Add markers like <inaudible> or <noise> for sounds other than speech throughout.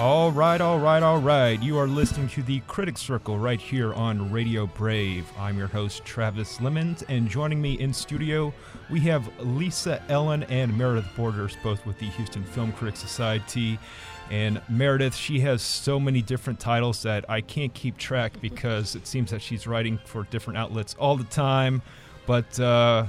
All right, all right, all right. You are listening to the Critic Circle right here on Radio Brave. I'm your host, Travis Lemons, and joining me in studio, we have Lisa Ellen and Meredith Borders, both with the Houston Film Critics Society. And Meredith, she has so many different titles that I can't keep track because it seems that she's writing for different outlets all the time. But uh,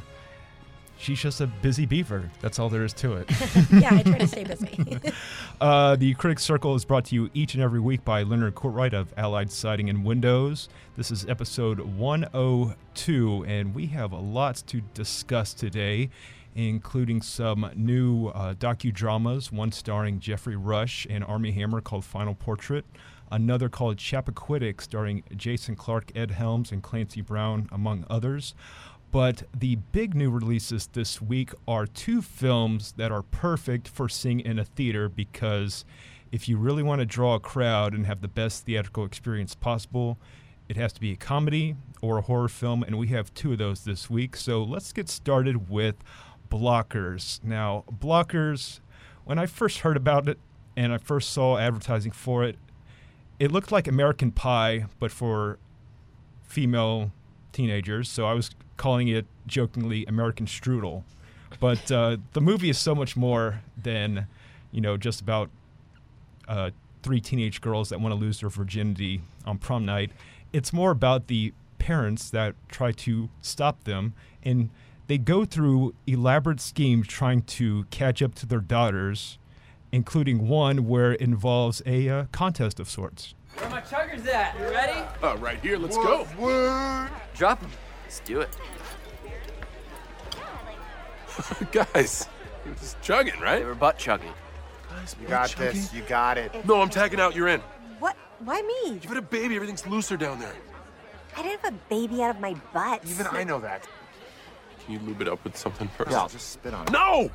she's just a busy beaver. That's all there is to it. <laughs> yeah, I try to stay busy. <laughs> uh, the Critics Circle is brought to you each and every week by Leonard Courtwright of Allied Siding and Windows. This is episode 102, and we have a lot to discuss today, including some new uh, docudramas, one starring Geoffrey Rush and Armie Hammer called Final Portrait, another called Chappaquiddick starring Jason Clarke, Ed Helms, and Clancy Brown, among others. But the big new releases this week are two films that are perfect for seeing in a theater because if you really want to draw a crowd and have the best theatrical experience possible, it has to be a comedy or a horror film, and we have two of those this week. So let's get started with Blockers. Now, Blockers, when I first heard about it and I first saw advertising for it, it looked like American Pie, but for female teenagers. So I was calling it jokingly American Strudel. But uh, the movie is so much more than, you know, just about uh, three teenage girls that want to lose their virginity on prom night. It's more about the parents that try to stop them, and they go through elaborate schemes trying to catch up to their daughters, including one where it involves a uh, contest of sorts. Where my chuggers at? You ready? Uh, right here. Let's go. Drop them. Let's do it. <laughs> Guys, you're just chugging, They right? were butt chugging. Guys, You got this. You got it. No, I'm tagging out. You're in. What? Why me? You've had a baby. Everything's looser down there. I didn't have a baby out of my butt. Even I know that. Can you lube it up with something first? Yeah, I'll just spit on it. No!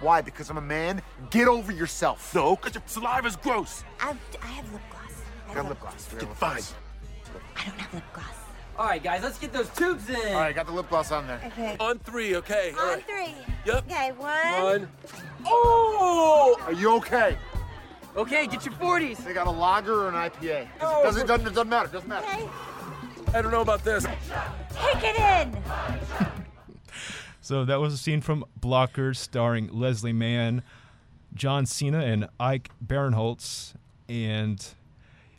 Why? Because I'm a man? Get over yourself. No, because your saliva's gross. I've, I have lip gloss. I I have got lip gloss. I got Get lip fine. I don't have lip gloss. All right, guys, let's get those tubes in. All right, got the lip gloss on there. Okay. On three, okay? On right. three. Yep. Okay, one. One. Oh! Are you okay? Okay, get your 40s. They got a lager or an IPA. Oh, it doesn't, doesn't, it doesn't matter. It doesn't matter. Okay. I don't know about this. Take it in. So that was a scene from Blockers starring Leslie Mann, John Cena, and Ike Barinholtz. And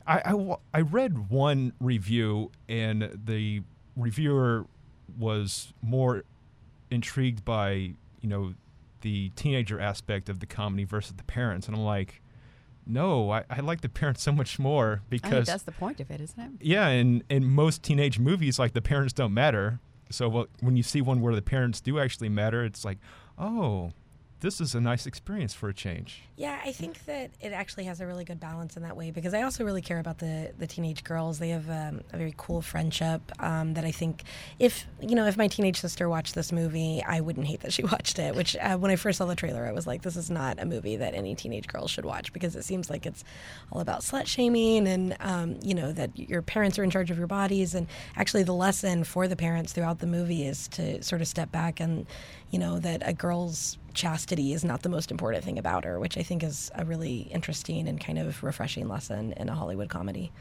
I, I I read one review, and the reviewer was more intrigued by, you know, the teenager aspect of the comedy versus the parents. And I'm like, no, I, I like the parents so much more because that's the point of it, isn't it? yeah, and in most teenage movies, like the parents don't matter. So well, when you see one where the parents do actually matter, it's like, oh, this is a nice experience for a change. yeah, I think that it actually has a really good balance in that way because I also really care about the the teenage girls. They have um, a very cool friendship um, that I think if you know if my teenage sister watched this movie, I wouldn't hate that she <laughs> watched it. Which uh, when I first saw the trailer, I was like, this is not a movie that any teenage girl should watch because it seems like it's all about slut shaming and um, you know that your parents are in charge of your bodies. And actually, the lesson for the parents throughout the movie is to sort of step back and you know that a girl's chastity is not the most important thing about her, which I think is a really interesting and kind of refreshing lesson in a Hollywood comedy.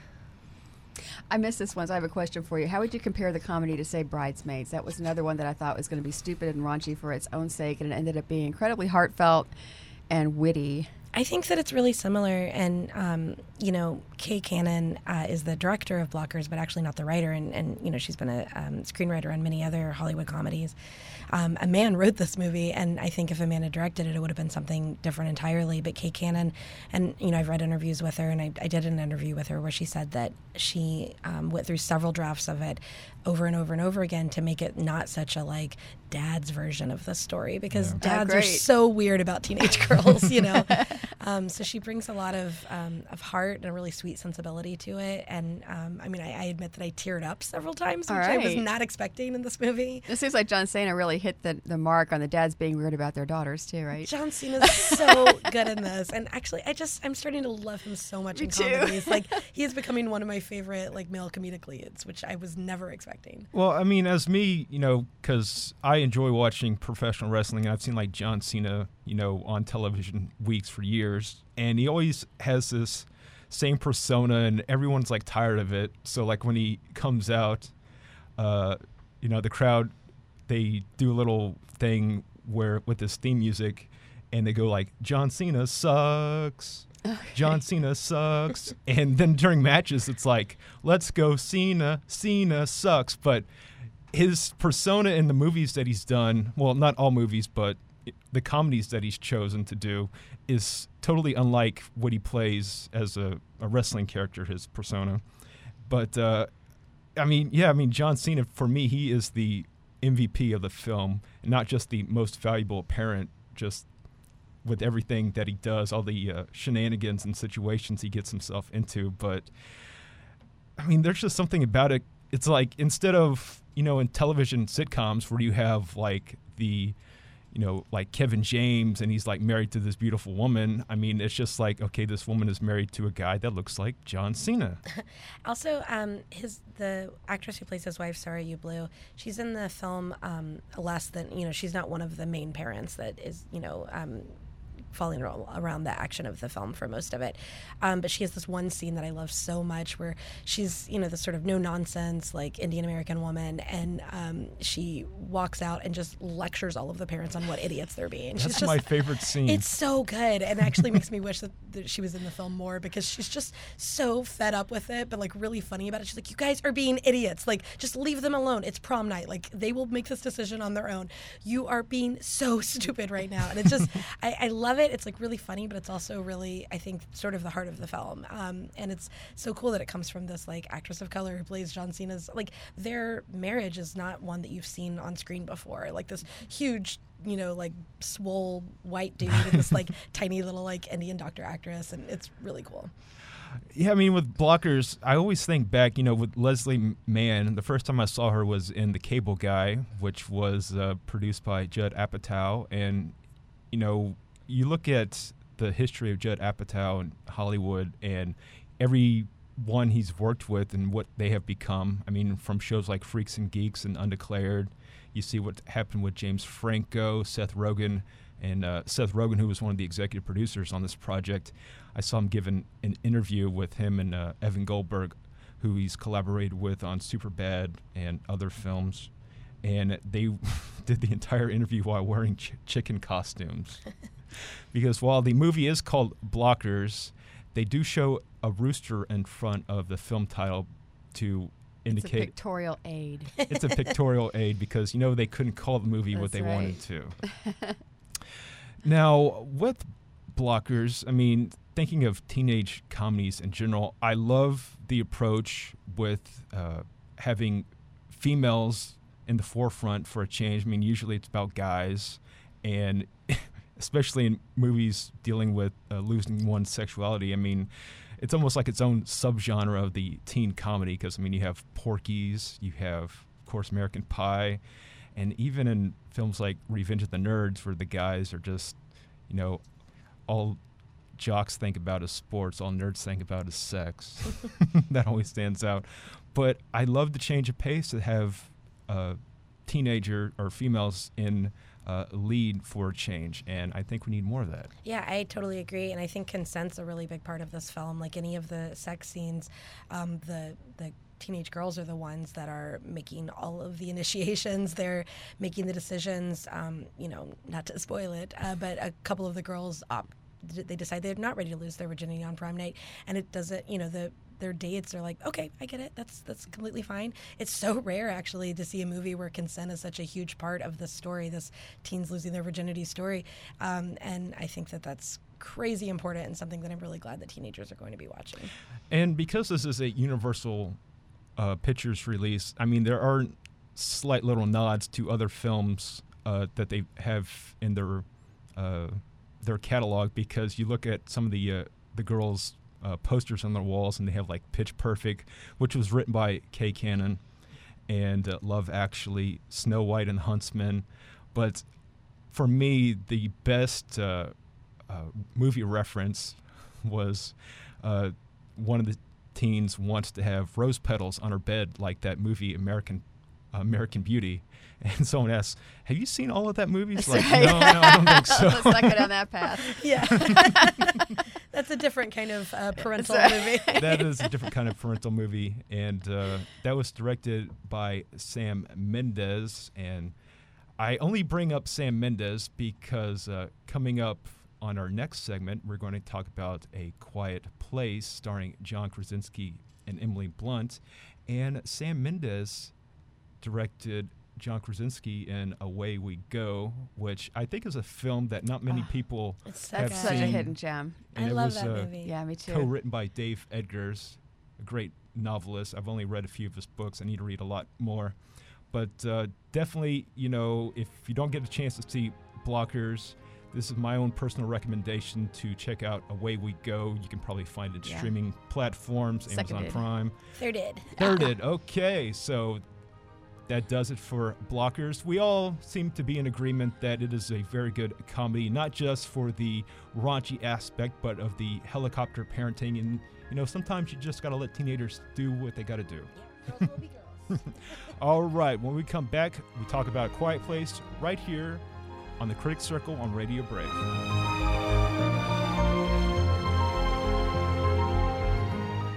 I missed this one, so I have a question for you. How would you compare the comedy to, say, Bridesmaids? That was another one that I thought was going to be stupid and raunchy for its own sake, and it ended up being incredibly heartfelt and witty. I think that it's really similar, and um, you know, Kay Cannon uh, is the director of Blockers, but actually not the writer, and, and you know, she's been a um, screenwriter on many other Hollywood comedies. Um, a man wrote this movie, and I think if a man had directed it, it would have been something different entirely. But Kay Cannon, and you know, I've read interviews with her, and I, I did an interview with her where she said that she um, went through several drafts of it over and over and over again to make it not such a like dad's version of the story because dads are so weird about teenage girls, you know. <laughs> Um, so she brings a lot of um, of heart and a really sweet sensibility to it. And um, I mean, I, I admit that I teared up several times, which All I was not expecting in this movie. It seems like John Cena really hit the, the mark on the dads being weird about their daughters, too, right? John Cena's so <laughs> good in this, and actually, I just I'm starting to love him so much Me in too. comedies. Like he is becoming one of my favorite like male comedic leads, which I was never expecting. Well, I mean, as me, you know, because I enjoy watching professional wrestling. And I've seen like John Cena, you know, on television weeks for years, and he always has this same persona, and everyone's like tired of it. So like when he comes out, uh, you know, the crowd they do a little thing where with this theme music, and they go like John Cena sucks. John Cena sucks. <laughs> And then during matches, it's like, let's go Cena. Cena sucks. But his persona in the movies that he's done, well, not all movies, but the comedies that he's chosen to do, is totally unlike what he plays as a, a wrestling character, his persona. But, uh, I mean, yeah, I mean, John Cena, for me, he is the MVP of the film, not just the most valuable parent, just with everything that he does, all the uh, shenanigans and situations he gets himself into. But I mean, there's just something about it. It's like instead of you know in television sitcoms where you have like the you know like Kevin James and he's like married to this beautiful woman. I mean, it's just like okay, this woman is married to a guy that looks like John Cena. <laughs> Also, um, his the actress who plays his wife, Sarayu Blue, she's in the film um, less than you know. She's not one of the main parents that is you know um, falling around the action of the film for most of it. Um, but she has this one scene that I love so much where she's, you know, this sort of no nonsense, like Indian American woman, and um, she walks out and just lectures all of the parents on what idiots they're being. She's That's just, my favorite scene. It's so good and actually makes me wish that, that she was in the film more because she's just so fed up with it, but like really funny about it. She's like, You guys are being idiots. Like, just leave them alone. It's prom night. Like, they will make this decision on their own. You are being so <laughs> stupid right now. And it's just, <laughs> I, I love it. It's like really funny, but it's also really, I think, sort of the heart of the film. Um, and it's so cool that it comes from this like actress of color who plays John Cena's, like, their marriage is not one that you've seen on screen before. Like, this huge you know, like swole white dude and this like <laughs> tiny little like Indian doctor actress, and it's really cool. Yeah, I mean, with blockers, I always think back, you know, with Leslie Mann. The first time I saw her was in The Cable Guy, which was uh, produced by Judd Apatow. And, you know, you look at the history of Judd Apatow in Hollywood and every one he's worked with and what they have become. I mean, from shows like Freaks and Geeks and Undeclared, you see what happened with James Franco, Seth Rogen, and uh, Seth Rogen, who was one of the executive producers on this project. I saw him give an, an interview with him and uh, Evan Goldberg, who he's collaborated with on Superbad and other films. And they <laughs> did the entire interview while wearing ch- chicken costumes. <laughs> because while the movie is called Blockers, they do show a rooster in front of the film title to It's a indicate pictorial aid. it's a pictorial <laughs> aid because you know they couldn't call the movie what That's they wanted to. <laughs> now, with blockers, I mean, thinking of teenage comedies in general, I love the approach with uh, having females in the forefront for a change. I mean, usually it's about guys, and <laughs> especially in movies dealing with uh, losing one's sexuality. I mean, it's almost like its own subgenre of the teen comedy because I mean, you have Porky's, you have, of course, American Pie, and even in films like Revenge of the Nerds, where the guys are just, you know, all jocks think about is sports, all nerds think about is sex. <laughs> that always stands out. But I love the change of pace to have a teenager or females in uh, lead for change, and I think we need more of that. Yeah, I totally agree, and I think consent's a really big part of this film. Like any of the sex scenes, um, the the teenage girls are the ones that are making all of the <laughs> initiations. They're making the decisions. Um, you know, not to spoil it, uh, but a couple of the girls opt. They decide they're not ready to lose their virginity on prom night, and it doesn't. You know, the their dates are like, okay, I get it. That's that's completely fine. It's so <laughs> rare actually to see a movie where consent is such a huge part of the story, this teens losing their virginity story, um, and I think that that's crazy important and something that I'm really glad that teenagers are going to be watching. And because this is a Universal uh, Pictures release, I mean, there are slight little nods to other films uh, that they have in their uh, their catalog. Because you look at some of the uh, the girls' uh, posters on their walls, and they have like Pitch Perfect, which was written by Kay Cannon, and uh, Love Actually, Snow White and the Huntsman. But for me, the best uh, uh, movie reference was uh, one of the teens wants to have rose petals on her bed, like that movie American American Beauty, <laughs> and someone asks, "Have you seen all of that movie?" It's <laughs> like, no, no, I don't think <laughs> so. Let's not go down that path. Yeah. That's a different kind of uh, <laughs> parental movie. <laughs> that is a different kind of parental movie, and uh, that was directed by Sam Mendes. And I only bring up Sam Mendes because uh, coming up on our next segment, we're going to talk about A Quiet Place, starring John Krasinski and Emily Blunt. And Sam Mendes directed John Krasinski in Away We Go, which I think is a film that not many people It's so have That's good. such a hidden gem. And I love was, that uh, movie. Yeah, me too. co-written by Dave Eggers, a great novelist. I've only read a few of his books. I need to read a lot more, but uh, definitely, you know, if you don't get a chance to see Blockers, this is my own personal recommendation to check out Away We Go. You can probably find it Yeah. streaming platforms, Amazon Prime. Third did. Third it. <laughs> Okay, so that does it for Blockers. We all seem to be in agreement that it is a very good comedy, not just for the raunchy aspect, but of the helicopter parenting. And, you know, sometimes you just got to let teenagers do what they got to do. <laughs> All right, when we come back, we talk about Quiet Place right here on the Critic Circle on Radio Brave.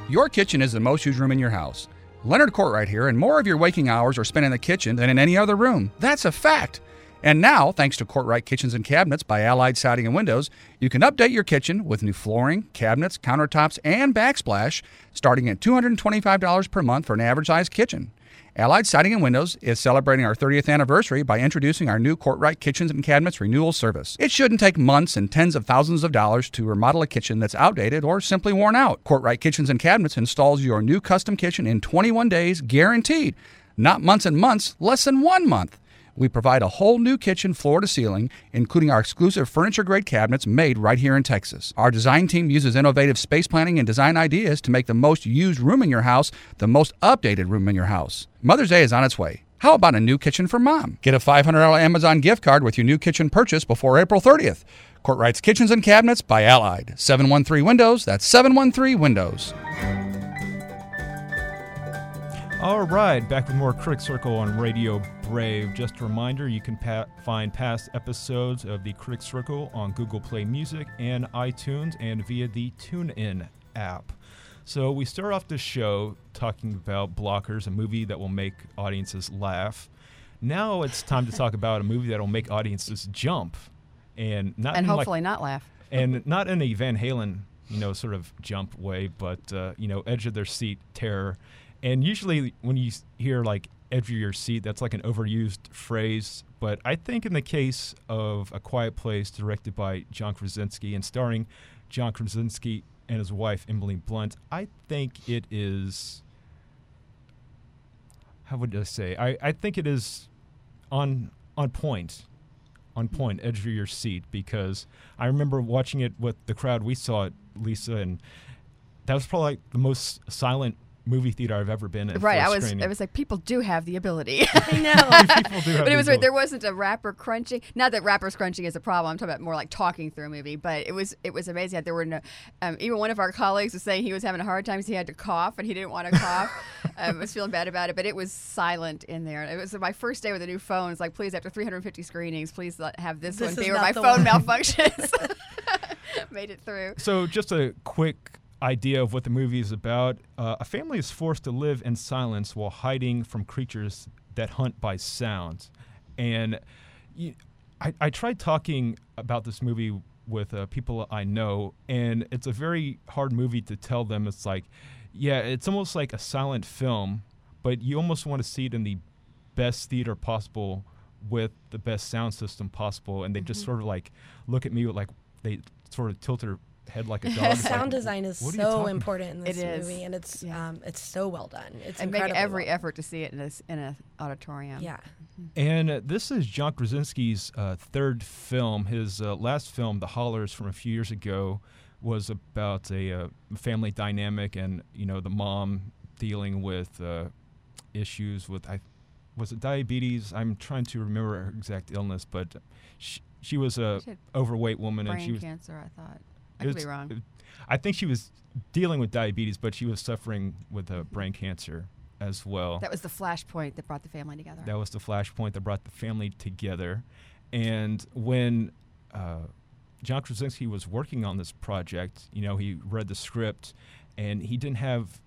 Your kitchen is the most used room in your house. Leonard Courtwright here, and more of your waking hours are spent in the kitchen than in any other room. That's a fact. And now, thanks to Courtwright Kitchens and Cabinets by Allied Siding and Windows, you can update your kitchen with new flooring, cabinets, countertops, and backsplash, starting at $225 per month for an average sized kitchen. Allied Siding and Windows is celebrating our 30th anniversary by introducing our new Courtwright Kitchens and Cabinets renewal service. It shouldn't take months and tens of thousands of dollars to remodel a kitchen that's outdated or simply worn out. Courtwright Kitchens and Cabinets installs your new custom kitchen in 21 days guaranteed. Not months and months, less than one month. We provide a whole new kitchen floor to ceiling, including our exclusive furniture grade cabinets made right here in Texas. Our design team uses innovative space planning and design ideas to make the most used room in your house the most updated room in your house. Mother's Day is on its way. How about a new kitchen for mom? Get a $500 Amazon gift card with your new kitchen purchase before April 30th. Courtwright's Kitchens and Cabinets by Allied. 713 Windows, that's 713 Windows. All right, back with more Critic Circle on Radio Brave. Just a reminder, you can pa- find past episodes of the Critic Circle on Google Play Music and iTunes and via the TuneIn app. So we start off the show talking about Blockers, a movie that will make audiences laugh. Now it's time to talk about a movie that will make audiences jump, and not and in like- hopefully not laugh. and not in a Van Halen, you know, sort of jump way, but uh, you know, edge of their seat terror. And usually, when you hear like edge of your seat, that's like an overused phrase. But I think in the case of A Quiet Place, directed by John Krasinski and starring John Krasinski and his wife Emily Blunt, I think it is. How would I say? I, I think it is on on point on point, edge of your seat, because I remember watching it with the crowd we saw it, Lisa, and that was probably like the most silent movie theater I've ever been in. Right, for a I was. screening. I was like, people do have the ability. <laughs> I know. <laughs> <laughs> People do have but it was right. There wasn't a rapper crunching. Not that rappers crunching is a problem. I'm talking about more like talking through a movie. But it was it was amazing that there were no. Um, even one of our colleagues was saying he was having a hard time because he had to cough and he didn't want to cough. um, was feeling bad about it. But it was silent in there. It was my first day with a new phone. It's like, please, after 350 screenings, please have this, This one be where my phone one. malfunctions. Made it through. So, just a quick idea of what the movie is about. Uh, a family is forced to live in silence while hiding from creatures that hunt by sound. And you, I, I tried talking about this movie with uh, people I know, and it's a very hard movie to tell them. It's like, yeah, it's almost like a silent film, but you almost want to see it in the best theater possible with the best sound system possible. And they just sort of like look at me with like, they sort of tilt their head like a <laughs> dog. It's like, sound design is "What are you so important in this It is. movie, and it's Yeah. um, it's so well done. It's And make every well effort to see it in a, in an auditorium. Yeah. And uh, this is John Krasinski's uh, third film. His uh, last film, The Hollars, from a few years ago, was about a uh, family dynamic and you know the mom dealing with uh, issues with I was it diabetes. I'm trying to remember her exact illness, but she, she was a She overweight woman and she was cancer, I thought. I could was- be wrong. I think she was dealing with diabetes, but she was suffering with uh, brain cancer. as well. That was the flashpoint that brought the family together. That was the flashpoint that brought the family together. And when uh, John Krasinski was working on this project, you know, he read the script and he didn't have,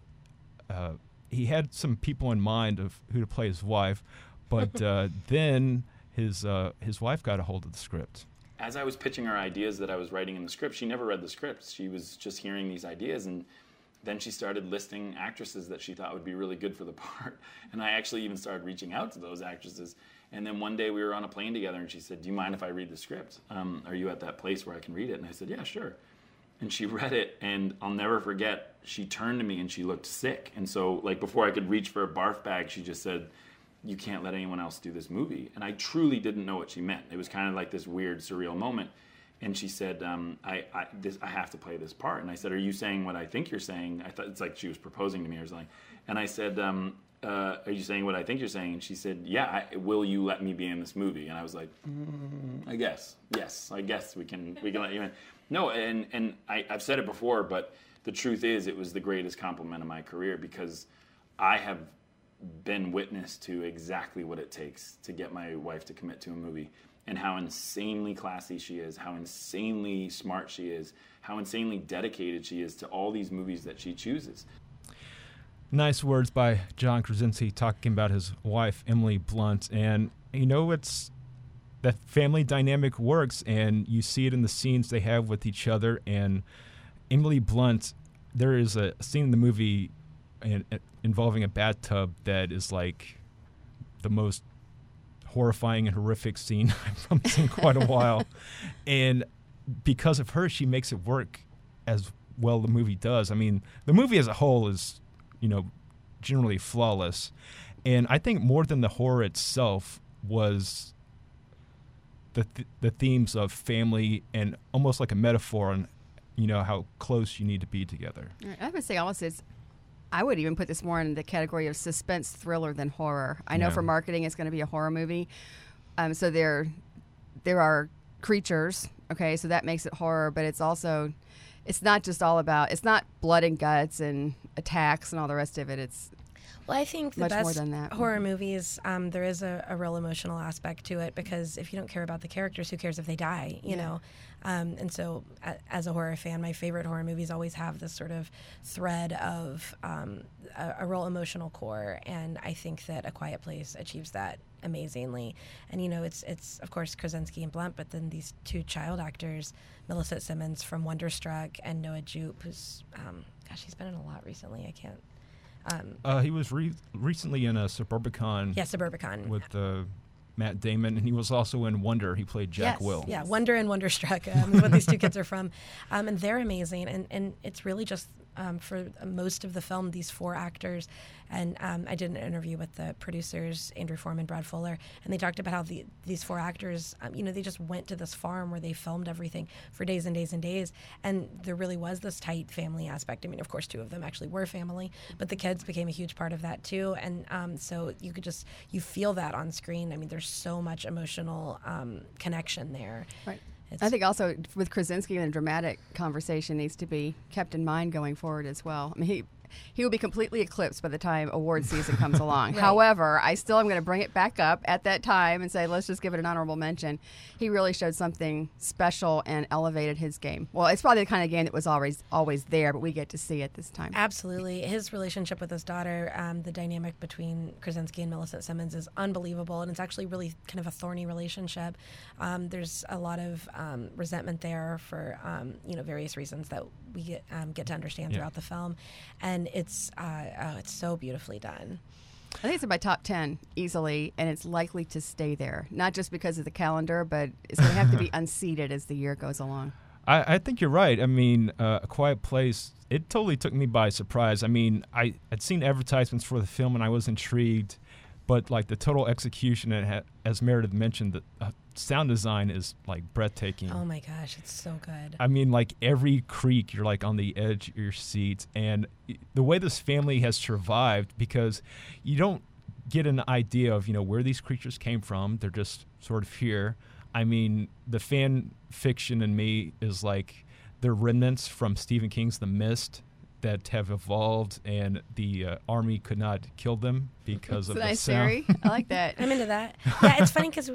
uh, he had some people in mind of who to play his wife, but <laughs> uh, then his, uh, his wife got a hold of the script. As I was pitching her ideas that I was writing in the script, she never read the script. She was just hearing these ideas and then she started listing actresses that she thought would be really good for the <laughs> part. And I actually even started reaching out to those actresses. And then one day we were on a plane together and she said, Do you mind if I read the script? Um, are you at that place where I can read it? And I said, Yeah, sure. And she <laughs> read it, and I'll never forget, she turned to me and she looked sick. And so, like, before I could reach for a barf bag, she just said, You can't let anyone else do this movie. And I truly didn't know what she meant. It was kind of like this weird, surreal moment and she said, um, I, I, this, I have to play this part. And I said, Are you saying what I think you're saying? I thought it's like she was proposing to me or something. And I said, um, uh, Are you saying what I think you're saying? And she said, Yeah, I, will you let me be in this movie? And I was like, mm, I guess. Yes, I guess we can, we can let you in. No, and, and I, I've said it before, but the truth is, it was the greatest compliment of my career because I have been witness to exactly what it takes to get my wife to commit to a movie and how insanely classy she is, how insanely smart she is, how insanely dedicated she is to all these movies that she chooses. Nice words by John Krasinski talking about his wife, Emily Blunt. And, you know, it's that family dynamic works, and you see it in the scenes they have with each other. And Emily Blunt, there is a scene in the movie in, involving a bathtub that is like the most horrifying and horrific scene <laughs> I've seen quite a while. <laughs> And because of her, she makes it work as well the movie does. I mean, the movie as a whole is, you know, generally flawless. And I think more than the horror itself was the th- the themes of family and almost like a metaphor on, you know, how close you need to be together. I would say almost it's I would even put this more in the category of suspense thriller than horror. I know Yeah. for marketing it's going to be a horror movie, um, so there there are creatures. Okay, so that makes it horror, but it's also it's not just all about it's not blood and guts and attacks and all the rest of it. It's Well, I think the Much best that. horror movies, um, there is a, a real emotional aspect to it because if you don't care about the characters, who cares if they die? You Yeah. know, um, and so a, as a horror fan, my favorite horror movies always have this sort of thread of um, a, a real emotional core, and I think that A Quiet Place achieves that amazingly. And you know, it's it's of course Krasinski and Blunt, but then these two child actors, Millicent Simmonds from Wonderstruck and Noah Jupe, who's um, gosh, he's been in a lot recently. I can't. Um, Uh, he was re- recently in a Suburbicon yeah, Suburbicon. with uh, Matt Damon, and he was also in Wonder. He played Jack yes, Will. Yeah, Wonder and Wonderstruck um, is what these two kids are from, um, and they're amazing. And and it's really just um, for most of the film these four actors. And um, I did an interview with the producers Andrew Form, Brad Fuller, and they talked about how the, these four actors, um, you know, they just went to this farm where they filmed everything for days and days and days, and there really was this tight family aspect. I mean, of course, two of them actually were family, but the kids became a huge part of that too. And um, so you could just you feel that on screen. I mean, there's so much emotional um, connection there. Right. It's, I think also with Krasinski, the dramatic conversation needs to be kept in mind going forward as well. I mean, he he will be completely eclipsed by the time award season comes <laughs> along. Right. However, I still am going to bring it back up at that time and say, let's just give it an honorable mention. He really showed something special and elevated his game. Well, it's probably the kind of game that was always always there, but we get to see it this time. Absolutely. His relationship with his daughter, um, the dynamic between Krasinski and Millicent Simmonds is unbelievable. And it's actually really kind of a thorny relationship. Um, there's a lot of um, resentment there for, um, you know, various reasons that we get, um, get to understand Yeah. throughout the film. And it's, uh, oh, it's so beautifully done. I think it's in my top 10 easily, and it's likely to stay there. Not just because of the calendar, but it's going to have to be <laughs> unseated as the year goes along. I, I think you're right. I mean, uh, A Quiet Place, it totally took me by surprise. I mean, I had seen advertisements for the film and I was intrigued, but like the total execution, and ha- as Meredith mentioned, the uh, sound design is like breathtaking. Oh my gosh, it's so good. I mean, like every creak, you're like on the edge of your seat. And the way this family has survived, because you don't get an idea of, you know, where these creatures came from. They're just sort of here. I mean, the fan fiction in me is like the remnants from Stephen King's The Mist. that have evolved, and the uh, army could not kill them because It's of a the nice sound. theory. I like that. I'm into that. <laughs> Yeah, it's funny because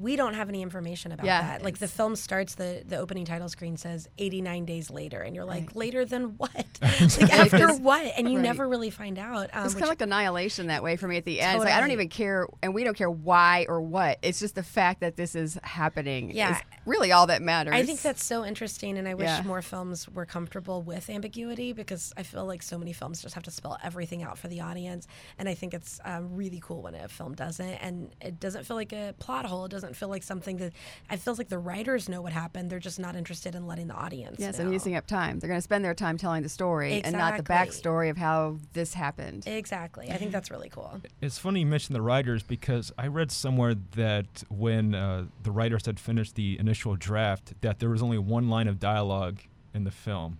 we don't have any information about Yeah, that. Like the film starts, the the opening title screen says 89 days later, and you're like, Right. later than what? <laughs> like after what? And you right. never really find out. Um, It's kind of like annihilation that way for me at the end. It's like I don't even care, and we don't care why or what. It's just the fact that this is happening. Yeah. is really all that matters. I think that's so interesting, and I wish Yeah. more films were comfortable with ambiguity because I feel like so many films just have to spell everything out for the audience. And I think it's um, really cool when a film doesn't, and it doesn't feel like a plot hole. It doesn't feel like something that it feels like the writers know what happened. They're just not interested in letting the audience. Yes, know. and using up time. They're going to spend their time telling the story and not the backstory of how this happened. Exactly. I think that's really cool. It's funny you mentioned the writers because I read somewhere that when uh, the writers had finished the initial draft, that there was only one line of dialogue in the film.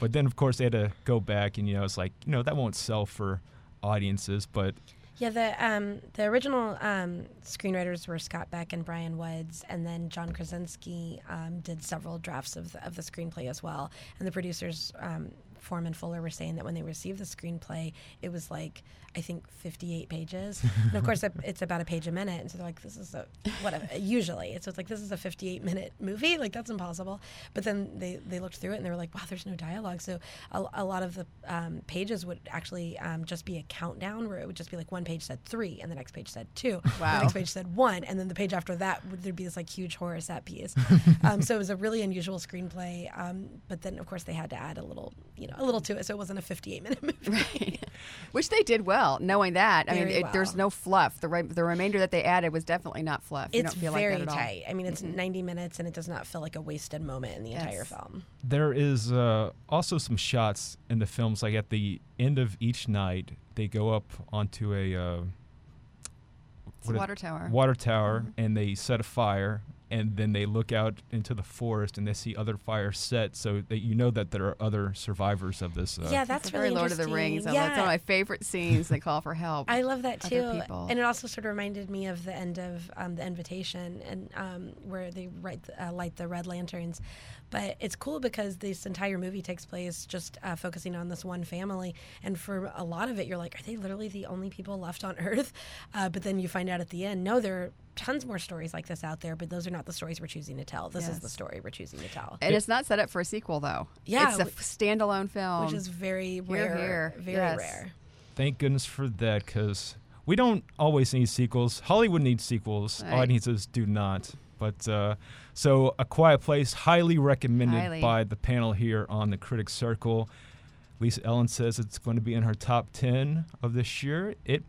But then, of course, they had to go back, and you know, it's like you know that won't sell for audiences. But Yeah, the um, the original um, screenwriters were Scott Beck and Bryan Woods, and then John Krasinski um, did several drafts of the, of the screenplay as well. And the producers, Form and Fuller, were saying that when they received the screenplay, it was like I think 58 pages, and of course <laughs> it's about a page a minute, and so they're like, "This is a whatever." Usually, so it's like this is a 58 minute movie, like that's impossible. But then they they looked through it and they were like, "Wow, there's no dialogue." So a, a lot of the um, pages would actually um, just be a countdown, where it would just be like one page said three, and the next page said two, Wow. the next page said one, and then the page after that would there'd be this like huge horror set piece. <laughs> um, so it was a really unusual screenplay. Um, but then of course they had to add a little, you know, a little to it, so it wasn't a 58 minute <laughs> movie. Right. <laughs> Which they did well, knowing that. I mean, Very it, there's no fluff. The re- the remainder that they added was definitely not fluff. You It's don't feel very like that at all. tight. I mean, it's 90 minutes, and it does not feel like a wasted moment in the entire film. there is uh, also some shots in the films, like at the end of each night, they go up onto a uh, It's a water tower. water tower, and they set a fire, and then they look out into the forest and they see other fires set, so that you know that there are other survivors of this. Uh, yeah, that's It's really very Lord of the. Rings. Yeah. That's one of my favorite scenes. They call for help. I love that too, people. and it also sort of reminded me of the end of um, the Invitation, and um, where they write, uh, light the red lanterns. But it's cool because this entire movie takes place just uh, focusing on this one family, and for a lot of it, you're like, are they literally the only people left on <laughs> Earth? Uh, but then you find out at the end, no, there are tons more stories like this out there, but those are not the stories we're choosing to tell. This is the story we're choosing to tell, and it's not set up for a sequel, though. Yeah, It's a standalone film. which is very Hear, rare, hear. very Yes. rare. Thank goodness for that, because we don't always need sequels. Hollywood needs sequels. Right. Audiences do not. But uh, so, A Quiet Place, highly recommended Highly. by the panel here on the Critics Circle. Lisa Ellen says it's going to be in her top 10 of this year. It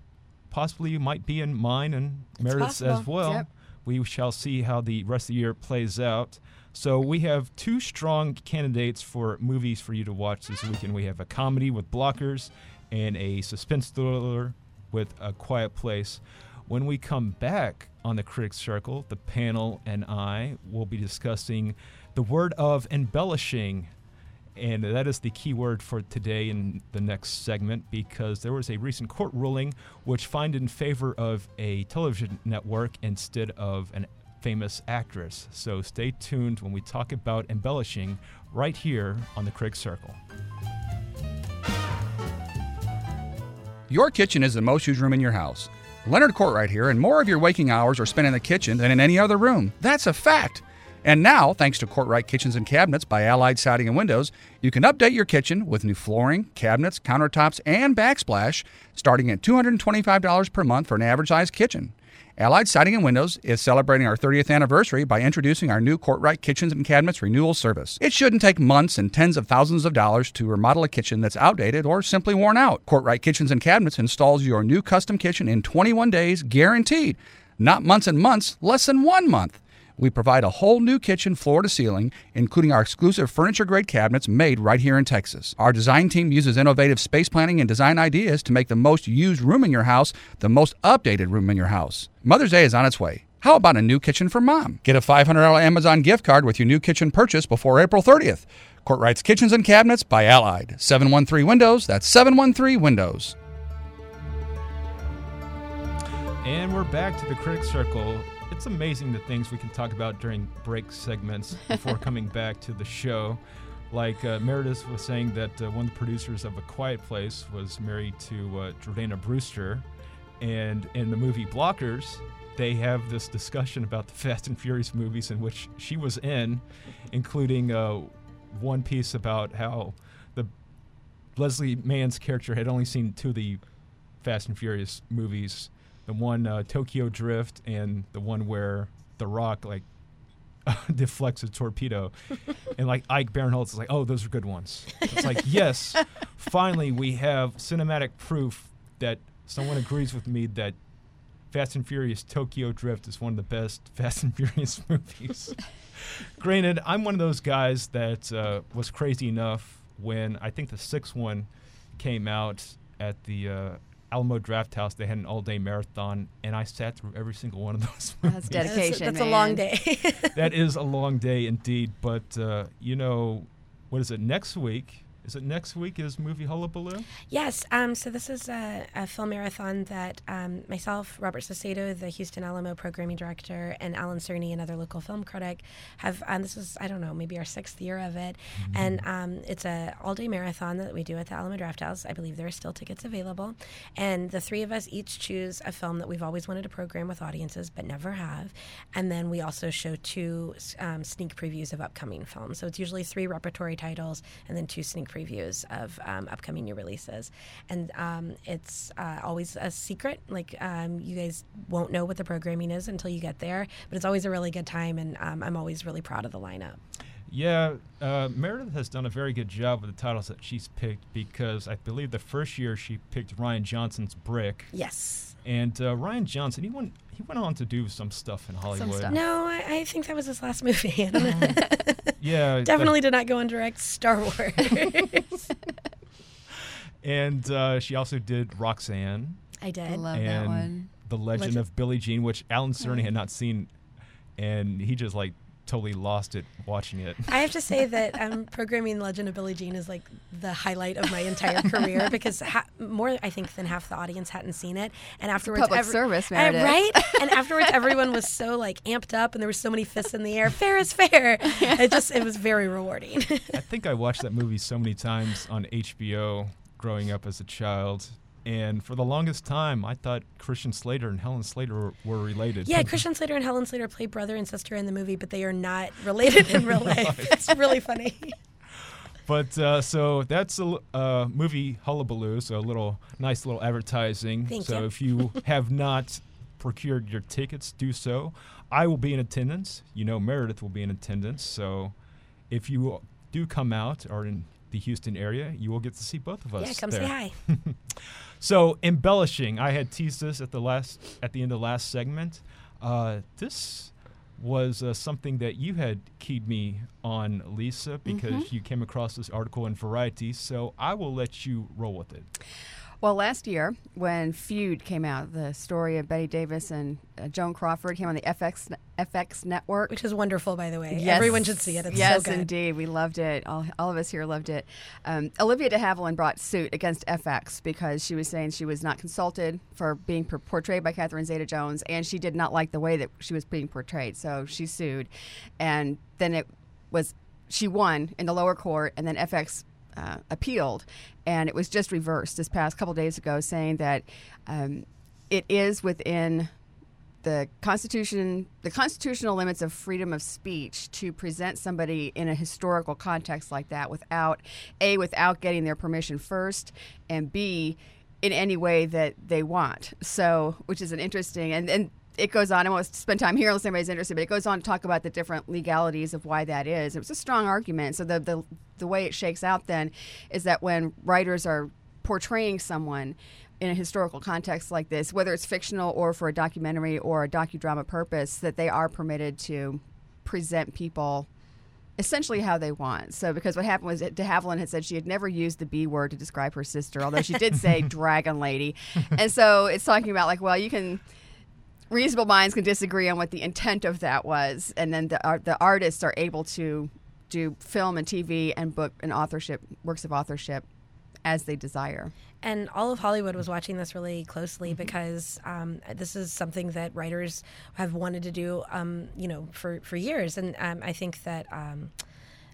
possibly might be in mine and Meredith's as well. Yep. We shall see how the rest of the year plays out. So we have two strong candidates for movies for you to watch this weekend. We have a comedy with Blockers and a suspense thriller with A Quiet Place. When we come back on the Critics Circle, the panel and I will be discussing the word of embellishing and that is the key word for today in the next segment because there was a recent court ruling which found in favor of a television network instead of an famous actress. So stay tuned when we talk about embellishing right here on the Critic Circle. Your kitchen is the most used room in your house. Leonard Courtwright here, and more of your waking hours are spent in the kitchen than in any other room. That's a fact. And now, thanks to Courtwright Kitchens and Cabinets by Allied Siding and Windows, you can update your kitchen with new flooring, cabinets, countertops, and backsplash, starting at $225 per month for an average sized kitchen. Allied Siding and Windows is celebrating our 30th anniversary by introducing our new Courtwright Kitchens and Cabinets renewal service. It shouldn't take months and tens of thousands of dollars to remodel a kitchen that's outdated or simply worn out. Courtwright Kitchens and Cabinets installs your new custom kitchen in 21 days guaranteed. Not months and months, less than one month. We provide a whole new kitchen floor to ceiling, including our exclusive furniture grade cabinets made right here in Texas. Our design team uses innovative space planning and design ideas to make the most used room in your house the most updated room in your house. Mother's Day is on its way. How about a new kitchen for mom? Get a $500 Amazon gift card with your new kitchen purchase before April 30th. Courtwright's Kitchens and Cabinets by Allied. 713 Windows, that's 713 Windows. And we're back to the Critics Circle. It's amazing the things we can talk about during break segments before <laughs> coming back to the show. like uh, Meredith was saying that uh, one of the producers of A Quiet Place was married to uh, Jordana Brewster, and in the movie Blockers, they have this discussion about the <laughs> Fast and Furious movies in which she was in, including uh, one piece about how the Leslie Mann's character had only seen two of the Fast and Furious movies, the one uh, Tokyo Drift and the one where The Rock like <laughs> deflects a torpedo, <laughs> and like Ike Barinholtz is like, "Oh, those are good ones." It's like, <laughs> yes, finally we have cinematic proof that someone agrees with me that Fast and Furious Tokyo Drift is one of the best Fast and Furious movies. Granted, I'm one of those guys that uh, was crazy enough when I think the sixth one came out at the uh, Alamo Draft House. They had an all-day marathon, and I sat through every single one of <laughs> those. That's movies. dedication. That's, that's a long day. that <laughs> is a long day indeed. But uh, you know, what is it next week? Is it next week? Is movie Hullabaloo? Yes. Um, so this is a, a film marathon that um, myself, Robert Saucedo, the Houston Alamo programming director, and Alan Cerny, another local film critic, have. Um, this is I don't know, maybe our sixth year of it, and um, it's a all-day marathon that we do at the Alamo Draft House. I believe there are still tickets available, and the three of us each choose a film that we've always wanted to program with audiences but never have, and then we also show two um, sneak previews of upcoming films. So it's usually three repertory titles and then two sneak previews of um, upcoming new releases. And um, it's uh, always a secret. Like um, you guys won't know what the programming is until you get there, but it's always a really good time, and um, I'm always really proud of the lineup. Yeah, uh, Meredith has done a very good job with the titles that she's picked because I believe the first year she picked Rian Johnson's Brick. Yes. And uh, Rian Johnson, he went he went on to do some stuff in Hollywood. stuff. No, I, I think that was his last movie. I. <laughs> <laughs> Yeah, Definitely did not go and direct Star Wars. <laughs> And uh, she also did Roxanne I did. I love and that one. The Legend, Legend- of Billie Jean, which Alan Cerny had not seen, and he just like totally lost it watching it. I have to say <laughs> that um, programming Legend of Billie Jean is like the highlight of my entire career <laughs> because ha- more, I think, than half the audience hadn't seen it. And afterwards, public service, Uh, right? And afterwards, <laughs> everyone was so like amped up, and there were so many fists in the air. Fair is fair. It just it was very rewarding. I think I watched that movie so many times on HBO growing up as a child. And for the longest time, I thought Christian Slater and Helen Slater were, were related. yeah, <laughs> Christian Slater and Helen Slater play brother and sister in the movie, but they are not related in real <laughs> life. It's really funny. But uh, so that's a uh, movie hullabaloo. So a little nice little advertising. Thank so you. if you <laughs> have not procured your tickets, do so. I will be in attendance. You know, Meredith will be in attendance. So if you do come out or in the Houston area, you will get to see both of us. Yeah, come there. say hi. So embellishing, I had teased this at the last at the end of the last segment. Uh, this was uh, something that you had keyed me on, Lisa, because you came across this article in Variety. So I will let you roll with it. Well, last year when Feud came out, the story of Bette Davis and uh, Joan Crawford came on the FX FX network. Which is wonderful, by the way. Yes. Everyone should see it. It's yes, so good. indeed. We loved it. All, all of us here loved it. Um, Olivia de Havilland brought suit against FX because she was saying she was not consulted for being per- portrayed by Catherine Zeta Jones, and she did not like the way that she was being portrayed. So she sued. And then it was, she won in the lower court, and then FX uh, appealed, and it was just reversed this past couple days ago, saying that um, it is within the constitution the constitutional limits of freedom of speech to present somebody in a historical context like that without a without getting their permission first and b in any way that they want. So which is an interesting and and it goes on. I won't spend time here unless anybody's interested, but it goes on to talk about the different legalities of why that is. It was a strong argument. So the the, the way it shakes out then is that when writers are portraying someone in a historical context like this, whether it's fictional or for a documentary or a docudrama purpose, that they are permitted to present people essentially how they want. So, because what happened was that De Havilland had said she had never used the B word to describe her sister, although she did say <laughs> dragon lady. And so it's talking about like, well, you can reasonable minds can disagree on what the intent of that was, and then the art, the artists are able to do film and TV and book and authorship works of authorship as they desire. And all of Hollywood was watching this really closely Mm-hmm. because um, this is something that writers have wanted to do, um, you know, for, for years. And um, I think that um,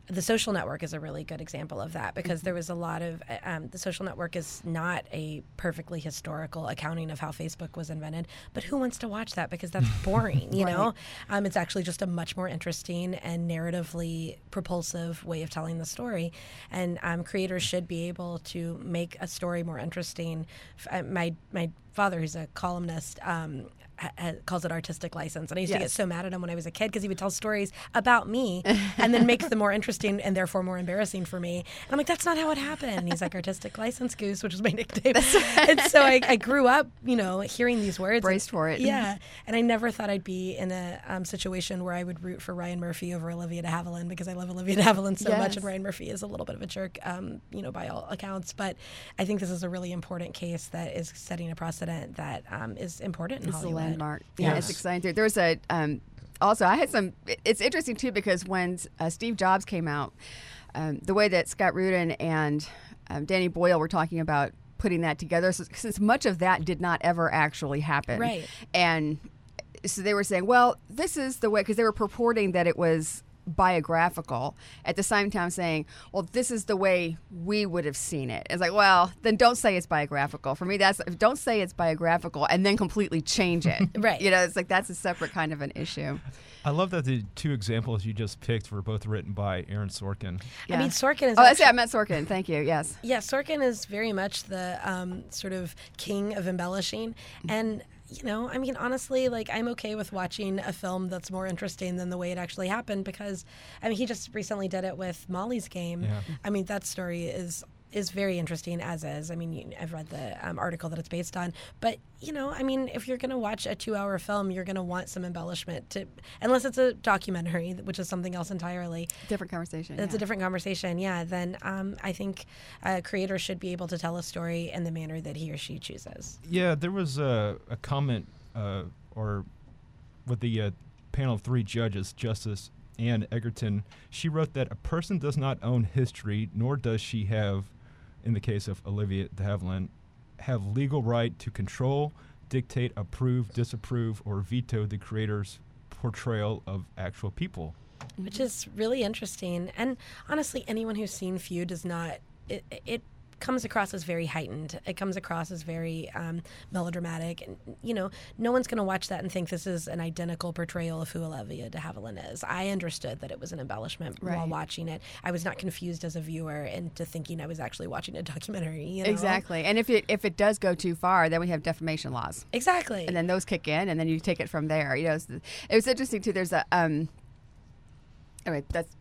the social network is a really good example of that because there was a lot of um, the social network is not a perfectly historical accounting of how Facebook was invented, but who wants to watch that because that's <laughs> boring, you know? Um, it's actually just a much more interesting and narratively propulsive way of telling the story, and um, creators should be able to make a story more interesting. Uh, my my father, who's a columnist. Um, ha- calls it artistic license. And i used to get so mad at him when i was a kid because he would tell stories about me and then make them more interesting and therefore more embarrassing for me. And i'm like that's not how it happened. And he's like artistic license goose which was my nickname. And so I, I grew up you know hearing these words Braced for it. yeah. And i never thought i'd be in a um, situation where i would root for ryan murphy over olivia de havilland because i love olivia de havilland so much and ryan murphy is a little bit of a jerk um, you know by all accounts. But i think this is a really important case that is setting a precedent that um, is important in It's a Hollywood. landmark. Yeah, it's exciting. There, there's a um, also I had some. It's interesting too because when uh, Steve Jobs came out, um, the way that Scott Rudin and um, Danny Boyle were talking about putting that together, so, since much of that did not ever actually happen, Right. And so they were saying, well, this is the way because they were purporting that it was biographical at the same time saying well this is the way we would have seen it it's like well then don't say it's biographical for me that's don't say it's biographical and then completely change it <laughs> Right. you know it's like that's a separate kind of an issue I love that the two examples you just picked were both written by Aaron Sorkin. I mean, Sorkin is. oh that's it actually- i meant sorkin thank you yes Yeah, Sorkin is very much the um, sort of king of embellishing. And, you know, I mean, honestly, like, I'm okay with watching a film that's more interesting than the way it actually happened because, I mean, he just recently did it with Molly's Game. Yeah. I mean, that story is is very interesting as is. I mean, you, I've read the um, article that it's based on, but you know, I mean, if you're going to watch a two-hour film, you're going to want some embellishment to, unless it's a documentary, which is something else entirely. different conversation It's yeah. a different conversation, yeah. Then um, I think a creator should be able to tell a story in the manner that he or she chooses. Yeah, there was a, a comment, uh, or with the uh, panel of three judges, Justice Anne Egerton. She wrote that a person does not own history, nor does she have, in the case of Olivia de Havilland, have legal right to control, dictate, approve, disapprove, or veto the creator's portrayal of actual people. which is really interesting. And honestly, anyone who's seen Feud does not. It, it comes across as very heightened. It comes across as very um, melodramatic, and you know, no one's going to watch that and think this is an identical portrayal of who Olivia de Havilland is. I understood that it was an embellishment while watching it. I was not confused as a viewer into thinking I was actually watching a <laughs> documentary. You know? exactly and if it if it does go too far then we have defamation laws Exactly. and then those kick in and then you take it from there you know it's, it was interesting too there's a um anyway that's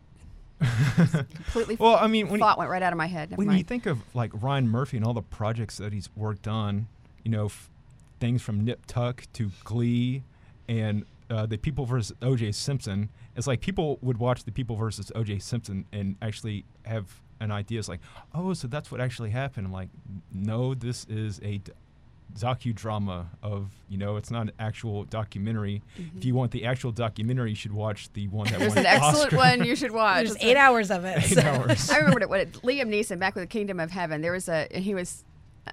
completely <laughs> Well, I mean, when thought went right out of my head Never when mind. you think of like Ryan Murphy and all the projects that he's worked on, you know, f- things from Nip Tuck to Glee and uh, the People versus O.J. Simpson, it's like people would watch the People versus O.J. Simpson and actually have an idea. It's like, oh, so that's what actually happened. I'm like, no, this is a d- docudrama of, you know, it's not an actual documentary. If you want the actual documentary, you should watch the one that Mm-hmm. there's won an an excellent Oscar. one you should <laughs> watch There's eight a- hours of it. <laughs> Eight so- hours. <laughs> I remember it, what it, Liam Neeson back with the Kingdom of Heaven. There was a, and he was,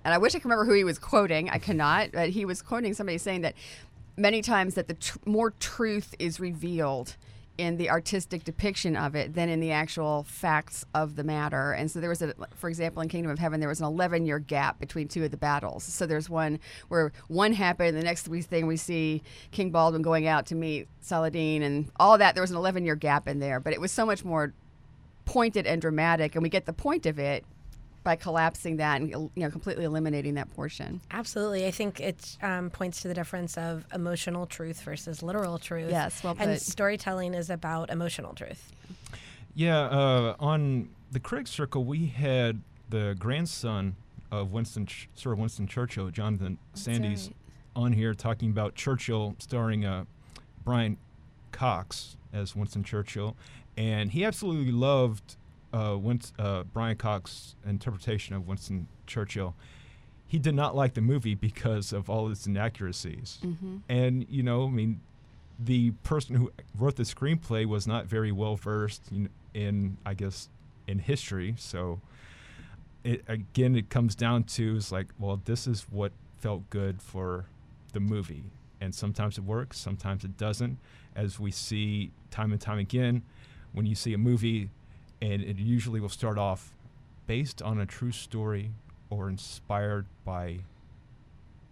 and I wish I could remember who he was quoting. I cannot, but he was quoting somebody saying that many times that the tr- more truth is revealed in the artistic depiction of it than in the actual facts of the matter. And so there was a, for example, in Kingdom of Heaven, there was an 11 year gap between two of the battles. So there's one where one happened, the next thing we see King Baldwin going out to meet Saladin and all that. There was an 11 year gap in there, but it was so much more pointed and dramatic, and we get the point of it by collapsing that and you know completely eliminating that portion. Absolutely. I think it um, points to the difference of emotional truth versus literal truth. Yes, well And storytelling is about emotional truth. Yeah, uh, on the Critic Circle, we had the grandson of Winston, Ch- Sir Winston Churchill, Jonathan Sandys, on here talking about Churchill, starring uh, Brian Cox as Winston Churchill, and he absolutely loved uh, uh, Brian Cox's interpretation of Winston Churchill. He did not like the movie because of all its inaccuracies, and you know, I mean, the person who wrote the screenplay was not very well versed in, in I guess, in history. So, it again, it comes down to is like, well, this is what felt good for the movie, and sometimes it works, sometimes it doesn't. As we see time and time again, when you see a movie and it usually will start off based on a true story or inspired by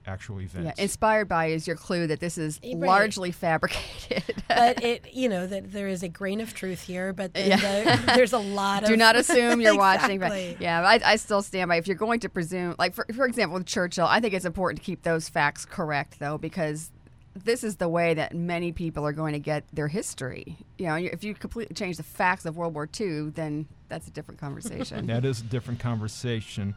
actual events. Yeah, inspired by is your clue that this is eh, Right. largely fabricated. <laughs> but it, you know, that there is a grain of truth here, but then Yeah. the, there's a lot <laughs> of. Do not assume you're <laughs> watching. Exactly. But yeah, I, I still stand by. If you're going to presume, like for, for example, with Churchill, I think it's important to keep those facts correct, though, because this is the way that many people are going to get their history. You know, if you completely change the facts of World War II, then that's a different conversation. <laughs> That is a different conversation.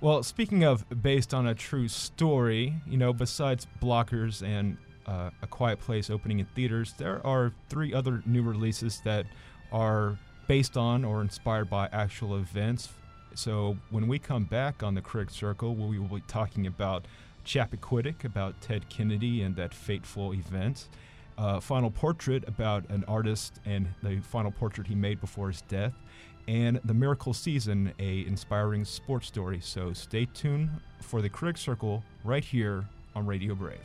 Well, speaking of based on a true story, you know, besides Blockers and uh, A Quiet Place opening in theaters, there are three other new releases that are based on or inspired by actual events. So when we come back on the Critic Circle, we will be talking about Chappaquiddick, about Ted Kennedy and that fateful event. Uh, final Portrait about an artist and the final portrait he made before his death and The Miracle Season, a inspiring sports story. So stay tuned for the Critic Circle right here on Radio Brave.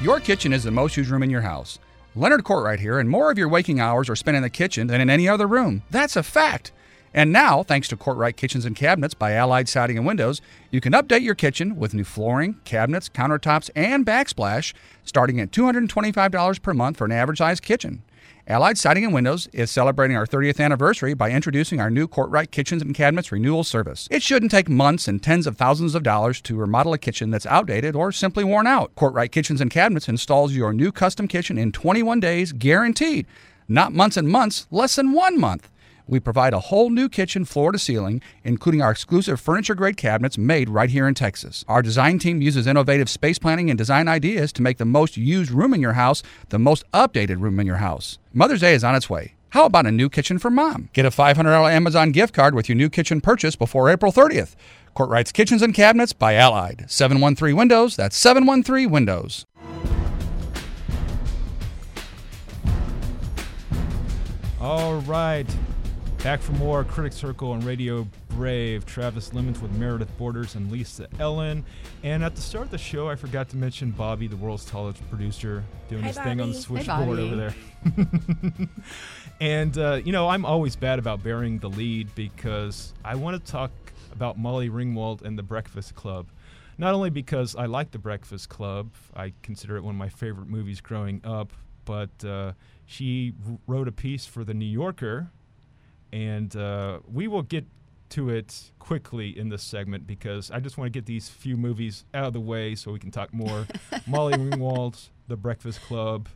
Your kitchen is the most used room in your house. Leonard Courtwright here, and more of your waking hours are spent in the kitchen than in any other room. That's a fact. And now, thanks to Courtwright Kitchens and Cabinets by Allied Siding and Windows, you can update your kitchen with new flooring, cabinets, countertops, and backsplash starting at $225 per month for an average sized kitchen. Allied Siding and Windows is celebrating our 30th anniversary by introducing our new Courtwright Kitchens and Cabinets renewal service. It shouldn't take months and tens of thousands of dollars to remodel a kitchen that's outdated or simply worn out. Courtwright Kitchens and Cabinets installs your new custom kitchen in 21 days guaranteed. Not months and months, less than one month. We provide a whole new kitchen floor to ceiling, including our exclusive furniture grade cabinets made right here in Texas. Our design team uses innovative space planning and design ideas to make the most used room in your house the most updated room in your house. Mother's Day is on its way. How about a new kitchen for mom? Get a $500 Amazon gift card with your new kitchen purchase before April 30th. Courtwright's Kitchens and Cabinets by Allied. 713 Windows, that's 713 Windows. All right. Back for more Critic Circle and Radio Brave. Travis Lemons with Meredith Borders and Lisa Ellen. And at the start of the show, I forgot to mention Bobby, the world's tallest producer, doing Hi, his thing on the switchboard over there. <laughs> and, uh, you know, I'm always bad about bearing the lead because I want to talk about Molly Ringwald and the Breakfast Club. Not only because I like the Breakfast Club, I consider it one of my favorite movies growing up, but uh, she wrote a piece for The New Yorker and uh, we will get to it quickly in this segment because I just want to get these few movies out of the way so we can talk more. <laughs> Molly Ringwald's The Breakfast Club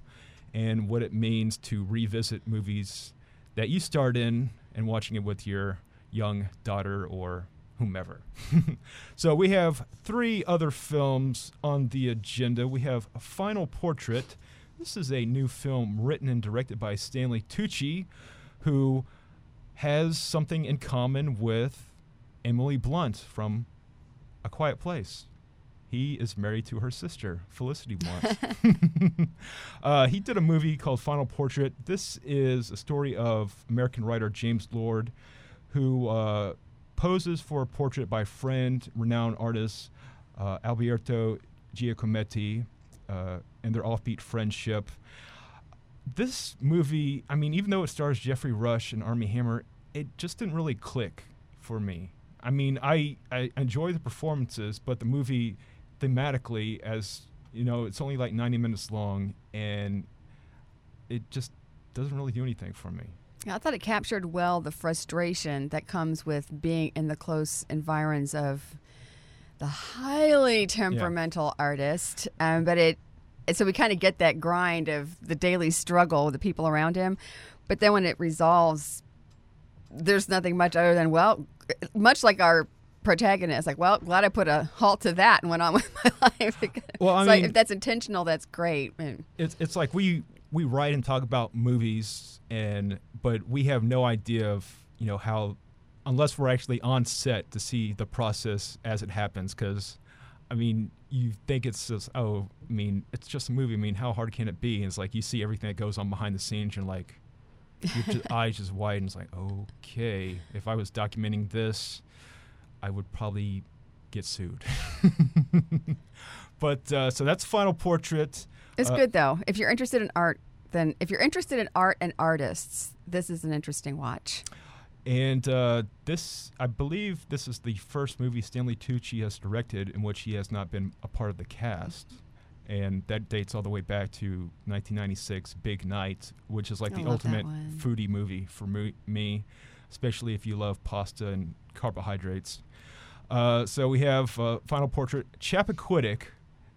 and what it means to revisit movies that you starred in and watching it with your young daughter or whomever. <laughs> so we have three other films on the agenda. We have A Final Portrait. This is a new film written and directed by Stanley Tucci, who has something in common with Emily Blunt from A Quiet Place. He is married to her sister, Felicity Blunt. <laughs> <laughs> uh, he did a movie called Final Portrait. This is a story of American writer James Lord, who uh, poses for a portrait by friend, renowned artist uh, Alberto Giacometti, uh, and their offbeat friendship this movie, I mean, even though it stars Geoffrey Rush and Armie Hammer, it just didn't really click for me. I mean, I, I enjoy the performances, but the movie thematically, as you know, it's only like 90 minutes long, and it just doesn't really do anything for me. Yeah, I thought it captured well the frustration that comes with being in the close environs of the highly temperamental artist. Um, but it, so we kind of get that grind of the daily struggle with the people around him. But then when it resolves, there's nothing much other than, well, much like our protagonist, like, well, glad I put a halt to that and went on <laughs> with my life. Well, I It's like, mean- if that's intentional, that's great. And It's it's like we we write and talk about movies, and but we have no idea of you know how unless we're actually on set to see the process as it happens. Because I mean, you think it's just oh, I mean, it's just a movie. I mean, how hard can it be? And it's like you see everything that goes on behind the scenes. You're like, your <laughs> eyes just widen. It's like okay, if I was documenting this, I would probably get sued. <laughs> but uh, so that's Final Portrait. It's Uh, good though. If you're interested in art, then if you're interested in art and artists, this is an interesting watch. And uh, this, I believe, this is the first movie Stanley Tucci has directed in which he has not been a part of the cast. And that dates all the way back to 1996, Big Night, which is like I the ultimate foodie movie for me, me, especially if you love pasta and carbohydrates. Uh, so we have uh, Final Portrait, Chappaquiddick.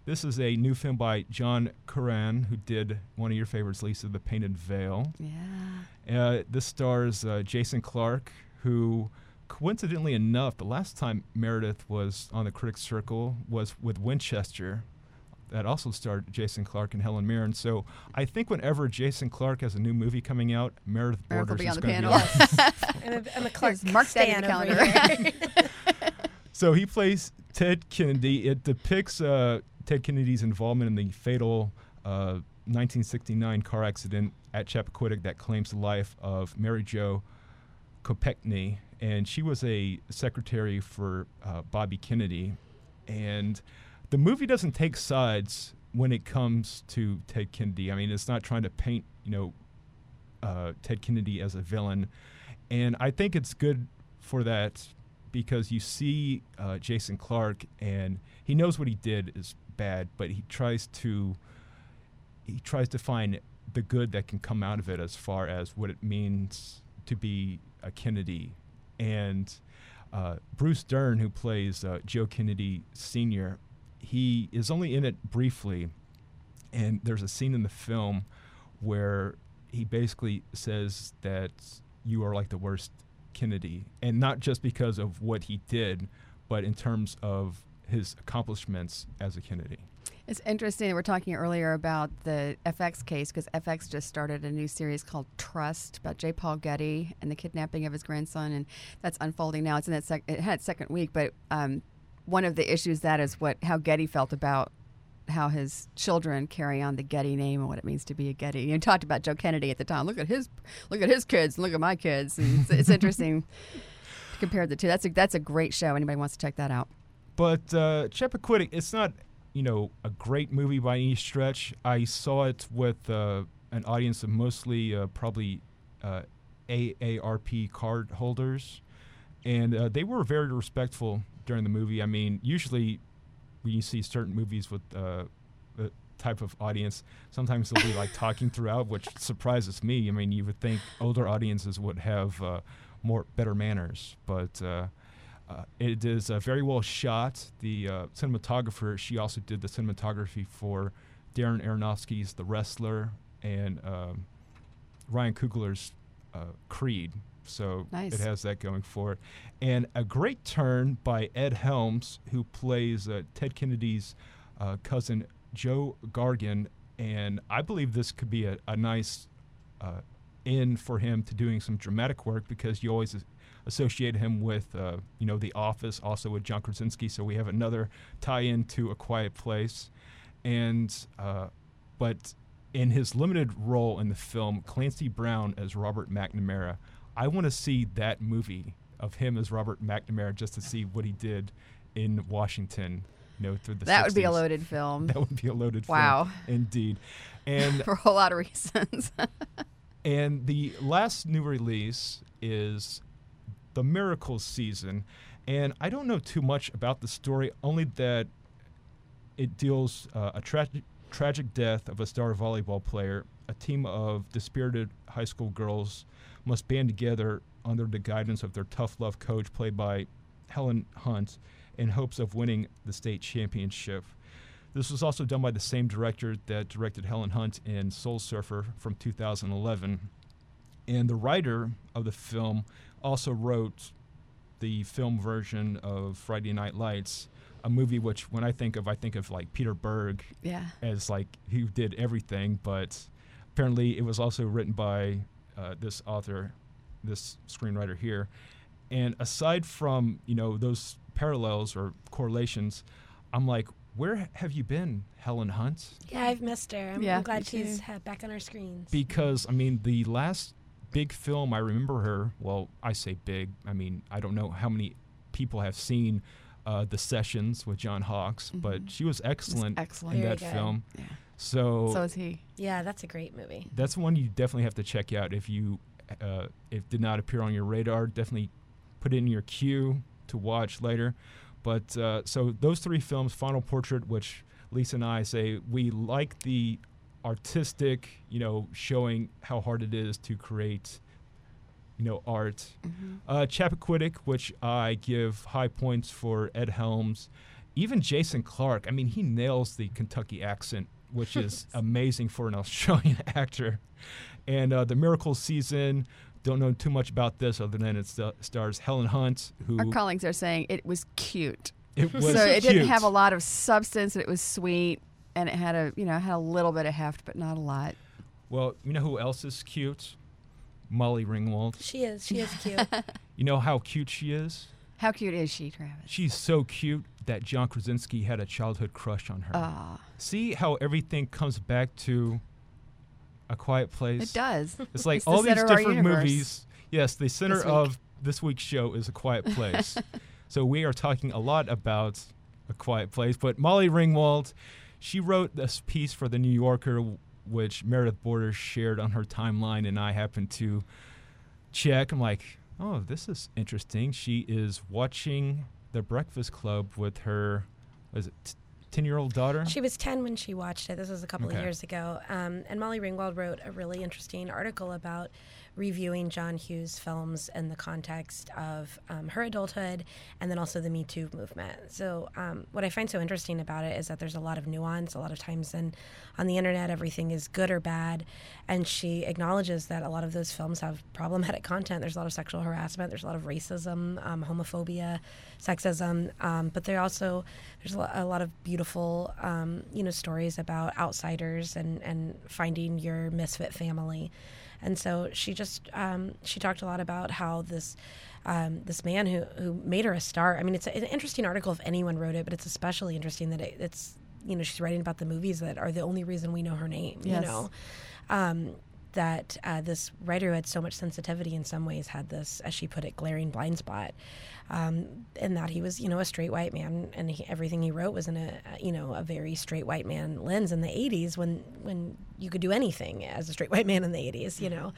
This is a new film by John Curran, who did one of your favorites, Lisa, The Painted Veil. Yeah. Uh, this stars uh, Jason Clarke, who, coincidentally enough, the last time Meredith was on the Critics Circle was with Winchester. That also starred Jason Clarke and Helen Mirren. So I think whenever Jason Clarke has a new movie coming out, Meredith Meredith will Borders be is the going to panel. be on. I'm a, I'm a Clarke mark that in stan the calendar. <laughs> So he plays Ted Kennedy. It depicts uh, Ted Kennedy's involvement in the fatal uh, 1969 car accident at Chappaquiddick that claims the life of Mary Jo Kopechne, and she was a secretary for uh, Bobby Kennedy. And the movie doesn't take sides when it comes to Ted Kennedy. I mean, it's not trying to paint, you know, uh, Ted Kennedy as a villain. And I think it's good for that because you see uh, Jason Clarke and he knows what he did is bad, but he tries to he tries to find the good that can come out of it as far as what it means to be a Kennedy. And uh, Bruce Dern, who plays uh, Joe Kennedy Sr., he is only in it briefly. And there's a scene in the film where he basically says that you are like the worst Kennedy. And not just because of what he did, but in terms of his accomplishments as a Kennedy. It's interesting. We were talking earlier about the FX case because FX just started a new series called Trust about J. Paul Getty and the kidnapping of his grandson, and that's unfolding now. It's in that sec- it had its second week, but um, one of the issues that is what how Getty felt about how his children carry on the Getty name and what it means to be a Getty. You talked about Joe Kennedy at the time. Look at his, look at his kids, look at my kids. And it's, it's interesting <laughs> to compare the two. That's a that's a great show. Anybody wants to check that out? But uh, Chappaquiddick, it's not you know a great movie by any stretch. I saw it with uh, an audience of mostly uh, probably uh, AARP card holders, and uh, they were very respectful during the movie. I mean, usually when you see certain movies with uh, the type of audience, sometimes they'll be like talking throughout, which surprises me. I mean, you would think older audiences would have uh, more better manners, but. Uh, it is uh, very well shot. The uh, cinematographer, she also did the cinematography for Darren Aronofsky's The Wrestler and um, Ryan Coogler's uh, Creed. So Nice. it has that going for it. And a great turn by Ed Helms, who plays uh, Ted Kennedy's uh, cousin Joe Gargan. And I believe this could be a, a nice uh, in for him to doing some dramatic work because you always associate him with, uh, you know, The Office, also with John Krasinski. So we have another tie-in to A Quiet Place, and uh, but in his limited role in the film, Clancy Brown as Robert McNamara. I want to see that movie of him as Robert McNamara just to see what he did in Washington. You know, through the That would be a loaded film. <laughs> That would be a loaded Wow. film. Indeed. And <laughs> for a whole lot of reasons. <laughs> and the last new release is The Miracle Season. And I don't know too much about the story, only that it deals uh, a tragic tragic death of a star volleyball player. A team of dispirited high school girls must band together under the guidance of their tough love coach, played by Helen Hunt, in hopes of winning the state championship. This was also done by the same director that directed Helen Hunt in Soul Surfer from 2011. And the writer of the film also wrote the film version of Friday Night Lights, a movie which, when I think of, I think of like Peter Berg Yeah. as like who did everything, but apparently it was also written by uh, this author, this screenwriter here. And aside from you know those parallels or correlations, I'm like, where have you been, Helen Hunt? Yeah, I've missed her. I'm, Yeah, I'm glad she's back on our screens. because I mean the last big film I remember her. Well, I say big. I mean I don't know how many people have seen uh, the sessions with John Hawkes, but she was excellent, excellent. in Very that good. film. Yeah. So, So is he. Yeah, that's a great movie. that's one you definitely have to check out if you uh, if did not appear on your radar. Definitely put it in your queue to watch later. But uh, so those three films, Final Portrait, which Lisa and I say we like the artistic, you know, showing how hard it is to create, you know, art. Uh, Chappaquiddick, which I give high points for Ed Helms. Even Jason Clarke, I mean, he nails the Kentucky accent, which is <laughs> amazing for an Australian <laughs> actor. And uh, The Miracle Season, don't know too much about this other than it st- stars Helen Hunt, who Our colleagues are saying it was cute. it was so it didn't have a lot of substance. It was sweet, and it had a you know had a little bit of heft, but not a lot. Well, you know who else is cute? Molly Ringwald. She is. She is cute. <laughs> You know how cute she is? How cute is she, Travis? She's so cute that John Krasinski had a childhood crush on her. Ah, See how everything comes back to a quiet place? it does. <laughs> It's like It's the all these center of our different movies. Yes, the center This of this week's show is A Quiet Place. <laughs> so we are talking a lot about A Quiet Place. But Molly Ringwald, she wrote this piece for The New Yorker, which Meredith Borders shared on her timeline, and I happened to check. I'm like, oh, this is interesting. She is watching The Breakfast Club with her, was it 10 year old daughter? She was 10 when she watched it. This was a couple Okay. of years ago. Um, and Molly Ringwald wrote a really interesting article about reviewing John Hughes films in the context of um, her adulthood and then also the Me Too movement. So, um, what I find so interesting about it is that there's a lot of nuance. A lot of times in, on the internet, everything is good or bad. And she acknowledges that a lot of those films have problematic <laughs> content. There's a lot of sexual harassment, there's a lot of racism, um, homophobia, sexism. Um, but there also, there's a lot of beautiful, um, you know, stories about outsiders and, and finding your misfit family. And so she just um, she talked a lot about how this um, this man who who made her a star. I mean, it's an interesting article if anyone wrote it, but it's especially interesting that it, it's you know she's writing about the movies that are the only reason we know her name. Yes. You know. Um, that uh, this writer who had so much sensitivity in some ways had this, as she put it, glaring blind spot, um, and that he was, you know, a straight white man, and he, everything he wrote was in a, you know, a very straight white man lens in the '80s when when you could do anything as a straight white man in the '80s, you know.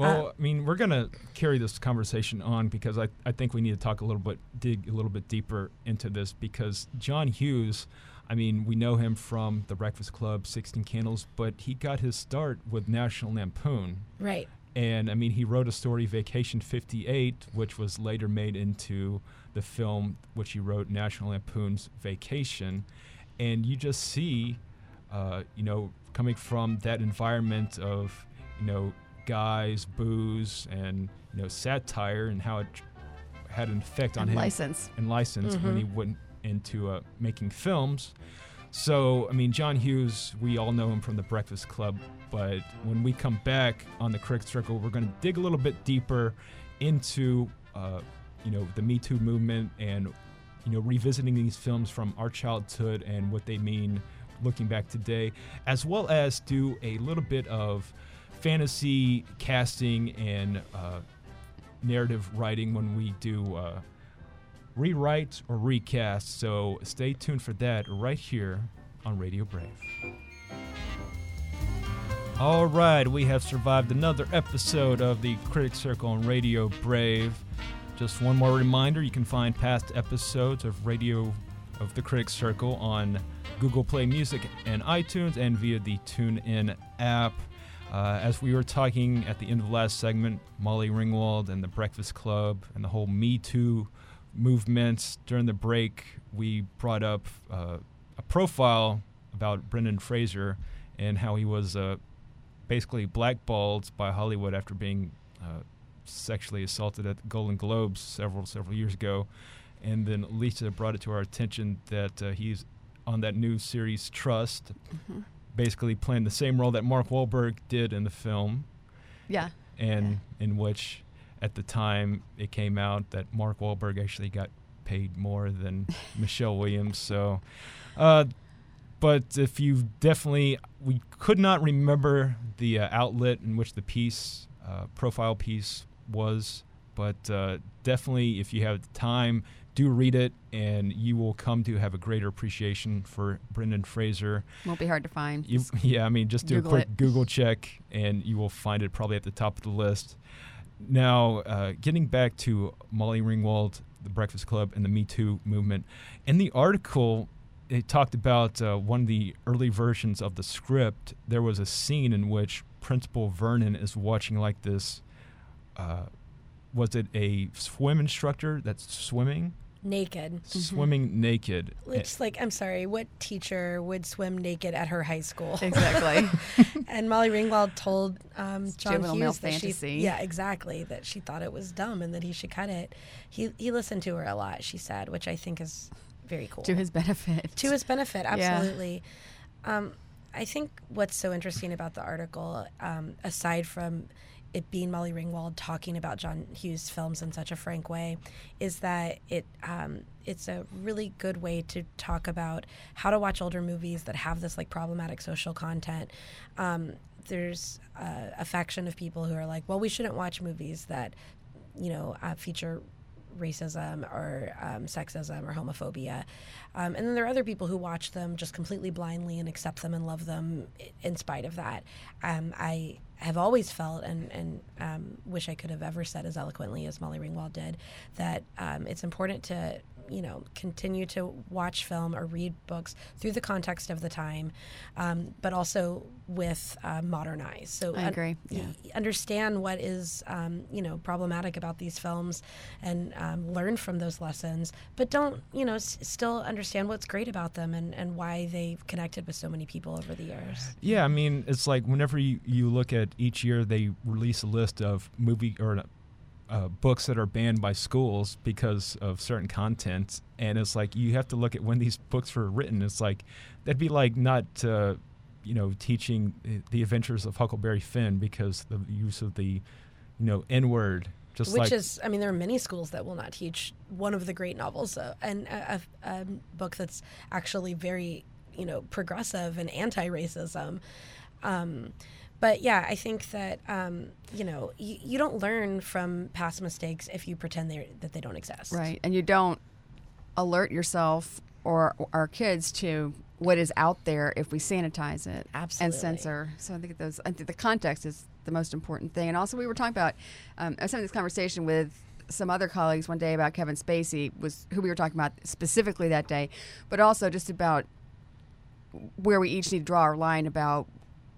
Well, I mean, we're going to carry this conversation on because I, I think we need to talk a little bit, dig a little bit deeper into this because John Hughes, I mean, we know him from The Breakfast Club, 16 Candles, but he got his start with National Lampoon. Right. And I mean, he wrote a story, Vacation 58, which was later made into the film, which he wrote, National Lampoon's Vacation. And you just see, uh, you know, coming from that environment of, you know, guys, booze, and, you know, satire and how it had an effect on And him. license. And license when he went into uh, making films. So, I mean, John Hughes, we all know him from The Breakfast Club, but when we come back on the Critic Circle, we're going to dig a little bit deeper into, uh, you know, the Me Too movement and, you know, revisiting these films from our childhood and what they mean looking back today, as well as do a little bit of fantasy casting and uh, narrative writing when we do uh, rewrite or recast. So stay tuned for that right here on Radio Brave. All right, we have survived another episode of the Critic Circle on Radio Brave. Just one more reminder you can find past episodes of Radio of the Critic Circle on Google Play Music and iTunes and via the TuneIn app. Uh, as we were talking at the end of the last segment, Molly Ringwald and the Breakfast Club and the whole Me Too movement during the break, we brought up uh, a profile about Brendan Fraser and how he was uh, basically blackballed by Hollywood after being uh, sexually assaulted at the Golden Globes several several years ago, and then Lisa brought it to our attention that uh, he's on that new series Trust, basically playing the same role that Mark Wahlberg did in the film, Yeah. and in which at the time it came out that Mark Wahlberg actually got paid more than <laughs> Michelle Williams. So, uh, but if you definitely, we could not remember the uh, outlet in which the piece, uh, profile piece, was but uh, definitely, if you have the time, do read it, and you will come to have a greater appreciation for Brendan Fraser. Won't be hard to find. You, <laughs> yeah, I mean, just do Google a quick it. Google check, and you will find it probably at the top of the list. Now, uh, getting back to Molly Ringwald, the Breakfast Club, and the Me Too movement, in the article, it talked about uh, one of the early versions of the script. There was a scene in which Principal Vernon is watching like this. Uh, was it a swim instructor that's swimming? Naked. Swimming naked. Which, like, I'm sorry, what teacher would swim naked at her high school? Exactly. <laughs> and Molly Ringwald told um, John Hughes male that fantasy. she, yeah, exactly, that she thought it was dumb and that he should cut it. He he listened to her a lot. She said, which I think is very cool to his benefit. to his benefit Yeah. absolutely um, i think what's so interesting about the article um, aside from it being molly ringwald talking about john hughes films in such a frank way is that it um, it's a really good way to talk about how to watch older movies that have this like problematic social content um, there's uh, a faction of people who are like well we shouldn't watch movies that you know uh, feature racism or um, sexism or homophobia. Um, and then there are other people who watch them just completely blindly and accept them and love them in spite of that. Um, I have always felt and, and um, wish I could have ever said as eloquently as Molly Ringwald did that um, it's important to you know continue to watch film or read books through the context of the time um, but also with uh, modern eyes. So I un- agree, y- understand what is um, you know problematic about these films and um, learn from those lessons but don't you know s- still understand what's great about them and, and why they've connected with so many people over the years. Yeah, I mean, it's like whenever you, you look at each year, they release a list of movie or uh, books that are banned by schools because of certain content, and it's like you have to look at when these books were written. It's like that'd be like not, uh, you know, teaching uh, the Adventures of Huckleberry Finn because the use of the, you know, N word. Just which like is i mean there are many schools that will not teach one of the great novels uh, and a, a, a book that's actually very you know progressive and anti-racism um, but yeah i think that um, you know you, you don't learn from past mistakes if you pretend they that they don't exist Right. And you don't alert yourself or our kids to what is out there if we sanitize it Absolutely. and censor. So I think those I think the context is the most important thing. And also we were talking about um, I was having this conversation with some other colleagues one day about Kevin Spacey was who we were talking about specifically that day, but also just about where we each need to draw our line about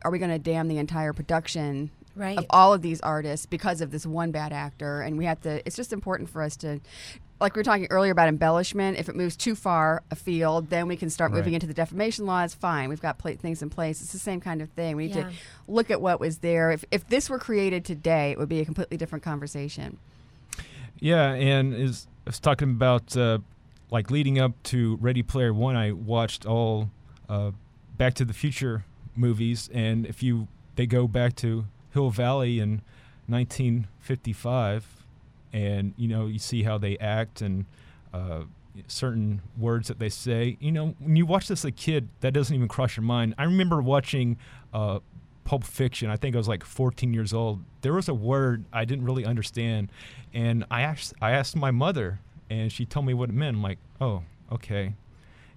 are we going to damn the entire production Right. of all of these artists because of this one bad actor and we have to it's just important for us to like we were talking earlier about embellishment if it moves too far afield then we can start moving into the defamation laws fine we've got pla things in place it's the same kind of thing we need Yeah. to look at what was there if, if this were created today it would be a completely different conversation Yeah, and is I was talking about uh, like leading up to Ready Player One. I watched all uh, Back to the Future movies, and if you they go back to Hill Valley in 1955, and you know you see how they act and uh, certain words that they say. You know, when you watch this as a kid, that doesn't even cross your mind. I remember watching. Uh, Pulp Fiction. I think I was like 14 years old. There was a word I didn't really understand, and I asked I asked my mother, and she told me what it meant. I'm like, oh, okay.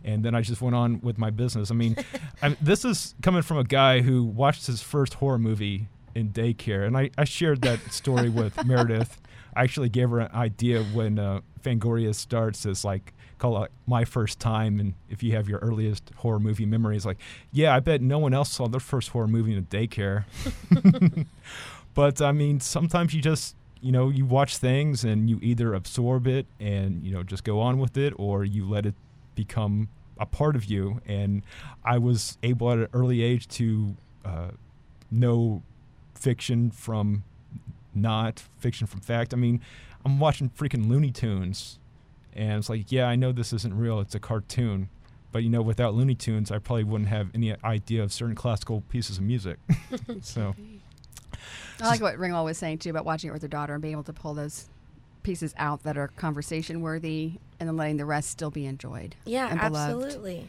And then I just went on with my business. I mean, <laughs> I, this is coming from a guy who watched his first horror movie in daycare, and I, I shared that story with <laughs> Meredith. I actually gave her an idea when uh, Fangoria starts as like call it my first time, and if you have your earliest horror movie memories, like yeah, I bet no one else saw their first horror movie in a daycare. <laughs> but I mean, sometimes you just you know you watch things and you either absorb it and you know just go on with it, or you let it become a part of you. And I was able at an early age to uh, know fiction from not fiction from fact. I mean, I'm watching freaking Looney Tunes, and it's like, yeah, I know this isn't real; it's a cartoon. But you know, without Looney Tunes, I probably wouldn't have any idea of certain classical pieces of music. <laughs> so, i like what ringwald was saying too about watching it with her daughter and being able to pull those pieces out that are conversation worthy and then letting the rest still be enjoyed Yeah, and absolutely.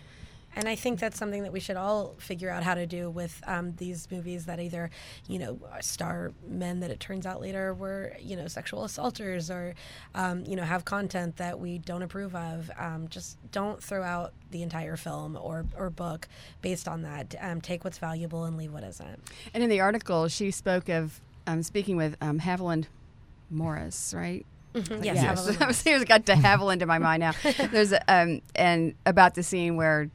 And I think that's something that we should all figure out how to do with um, these movies that either, you know, star men that it turns out later were, you know, sexual assaulters or, um, you know, have content that we don't approve of. Um, just don't throw out the entire film or, or book based on that. Um, take what's valuable and leave what isn't. And in the article, she spoke of um, speaking with um, Haviland Morris, right? Yes, Yes. Haviland I was serious, got to Haviland in my mind now. <laughs> There's a, um, and about the scene where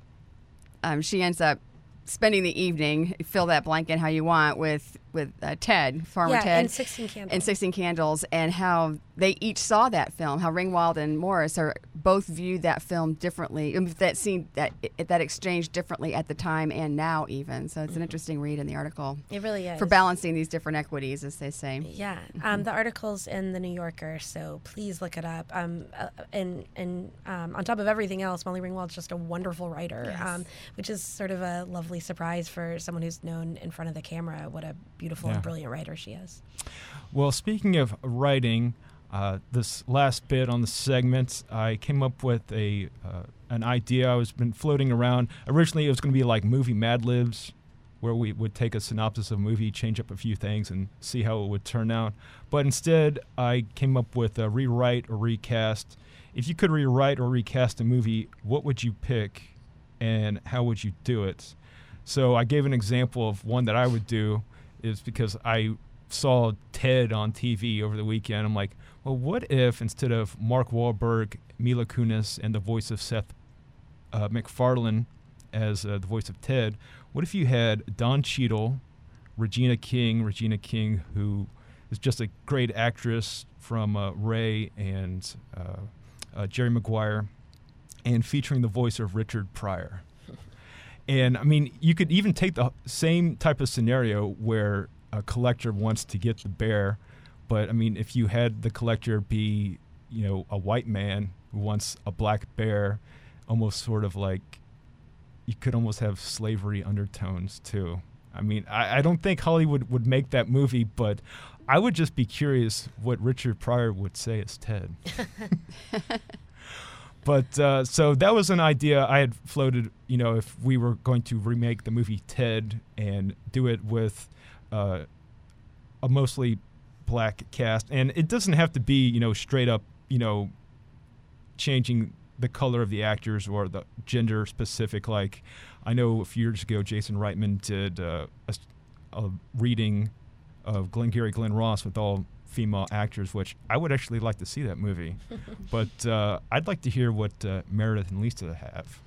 um, she ends up spending the evening, fill that blanket how you want with with uh, Ted, Farmer Yeah, Ted, and 16 Candles. and Sixteen Candles, and how they each saw that film. How Ringwald and Morris are both viewed that film differently. um, That scene, that that exchange differently at the time and now, even. So it's an interesting read in the article. It really is. for balancing these different equities, as they say. Yeah, um, the article's in the New Yorker, so please look it up. Um, uh, and and um, on top of everything else, Molly Ringwald's just a wonderful writer, um, which is sort of a lovely surprise for someone who's known in front of the camera what a beautiful Yeah. and brilliant writer she is. Well, speaking of writing, uh, this last bit on the segment, I came up with a uh, an idea. I was been floating around. Originally, it was going to be like movie Mad Libs, where we would take a synopsis of a movie, change up a few things, and see how it would turn out. But instead, I came up with a rewrite or recast. If you could rewrite or recast a movie, what would you pick, and how would you do it? So I gave an example of one that I would do is because I saw Ted on TV over the weekend. I'm like, well, what if instead of Mark Wahlberg, Mila Kunis, and the voice of Seth uh, MacFarlane as uh, the voice of Ted, what if you had Don Cheadle, Regina King, Regina King, who is just a great actress from uh, Ray and uh, uh, Jerry Maguire, and featuring the voice of Richard Pryor. And I mean, you could even take the same type of scenario where a collector wants to get the bear, but I mean, if you had the collector be, you know, a white man who wants a black bear, almost sort of like you could almost have slavery undertones too. I mean, I, I don't think Hollywood would make that movie, but I would just be curious what Richard Pryor would say as Ted. <laughs> <laughs> But uh, so that was an idea I had floated. You know, if we were going to remake the movie Ted and do it with uh, a mostly black cast, and it doesn't have to be you know straight up you know changing the color of the actors or the gender specific. Like I know a few years ago, Jason Reitman did uh, a, a reading of Glengarry Glen Ross with all female actors, which I would actually like to see that movie. <laughs> but uh, I'd like to hear what uh, Meredith and Lisa have.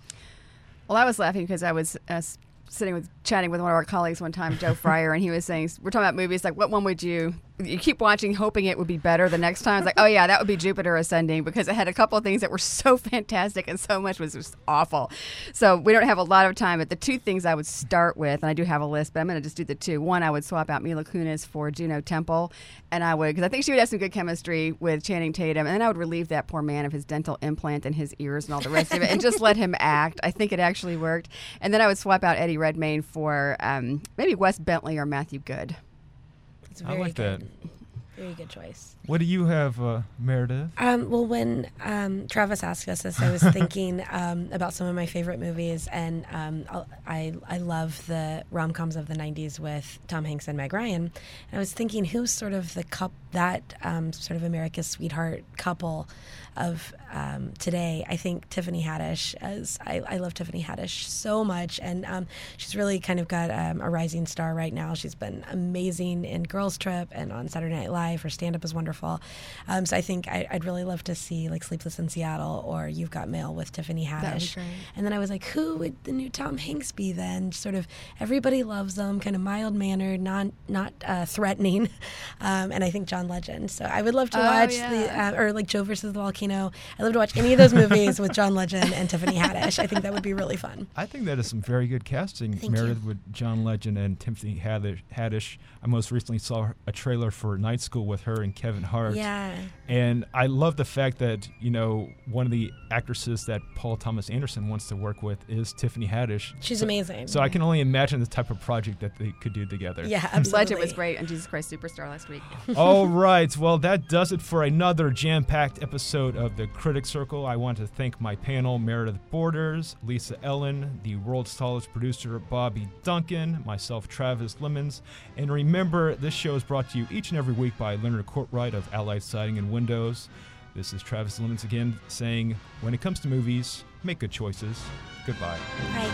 Well, I was laughing because I was uh, sitting with chatting with one of our colleagues one time, Joe <laughs> Fryer, and he was saying we're talking about movies like what one would you you keep watching hoping it would be better the next time. It's like oh yeah, that would be Jupiter Ascending because it had a couple of things that were so <laughs> fantastic and so much was just awful. So we don't have a lot of time, but the two things I would start with, and I do have a list, but I'm going to just do the two. One, I would swap out Mila Kunis for Juno Temple, and I would because I think she would have some good chemistry with Channing Tatum, and then I would relieve that poor man of his dental implant and his ears and all the rest of it, and just let him <laughs> act. I think it actually worked. And then I would swap out Eddie Redmayne for um, maybe Wes Bentley or Matthew Goode. It's I very like that. <laughs> Very good choice. What do you have, uh, Meredith? Um, well, when um, Travis asked us this, I was <laughs> thinking um, about some of my favorite movies, and um, I'll- I I love the rom coms of the '90s with Tom Hanks and Meg Ryan. And I was thinking, who's sort of the cup that um, sort of America's sweetheart couple of um, today? I think Tiffany Haddish. As I, I love Tiffany Haddish so much, and um, she's really kind of got um, a rising star right now. She's been amazing in Girls Trip and on Saturday Night Live. Her stand up is wonderful. Um, so I think I, I'd really love to see like Sleepless in Seattle or You've Got Mail with Tiffany Haddish. That would be great. And then I was like, who would the new Tom Hanks be then? Sort of everybody loves them, kind of mild mannered, not not uh, threatening. <laughs> Um, and I think John Legend. So I would love to Oh, watch yeah. the uh, or like Joe versus the volcano. I love to watch any of those movies with John Legend and Tiffany Haddish. I think that would be really fun. I think that is some very good casting, Thank Meredith, you. with John Legend and Tiffany Haddish. Haddish. I most recently saw a trailer for Night School with her and Kevin Hart. Yeah. And I love the fact that, you know, one of the actresses that Paul Thomas Anderson wants to work with is Tiffany Haddish. She's So- amazing. So I can only imagine the type of project that they could do together. Yeah, <laughs> absolutely. Legend was great on Jesus Christ Superstar last week. All <laughs> right. Well, that does it for another jam packed episode episode of the Critic Circle. I want to thank my panel, Meredith Borders, Lisa Ellen, the world's tallest producer, Bobby Duncan, myself, Travis Lemons. And remember, this show is brought to you each and every week by Leonard Courtwright of Allied Siding and Windows. This is Travis Lemons again saying, when it comes to movies, make good choices. Goodbye. Bye.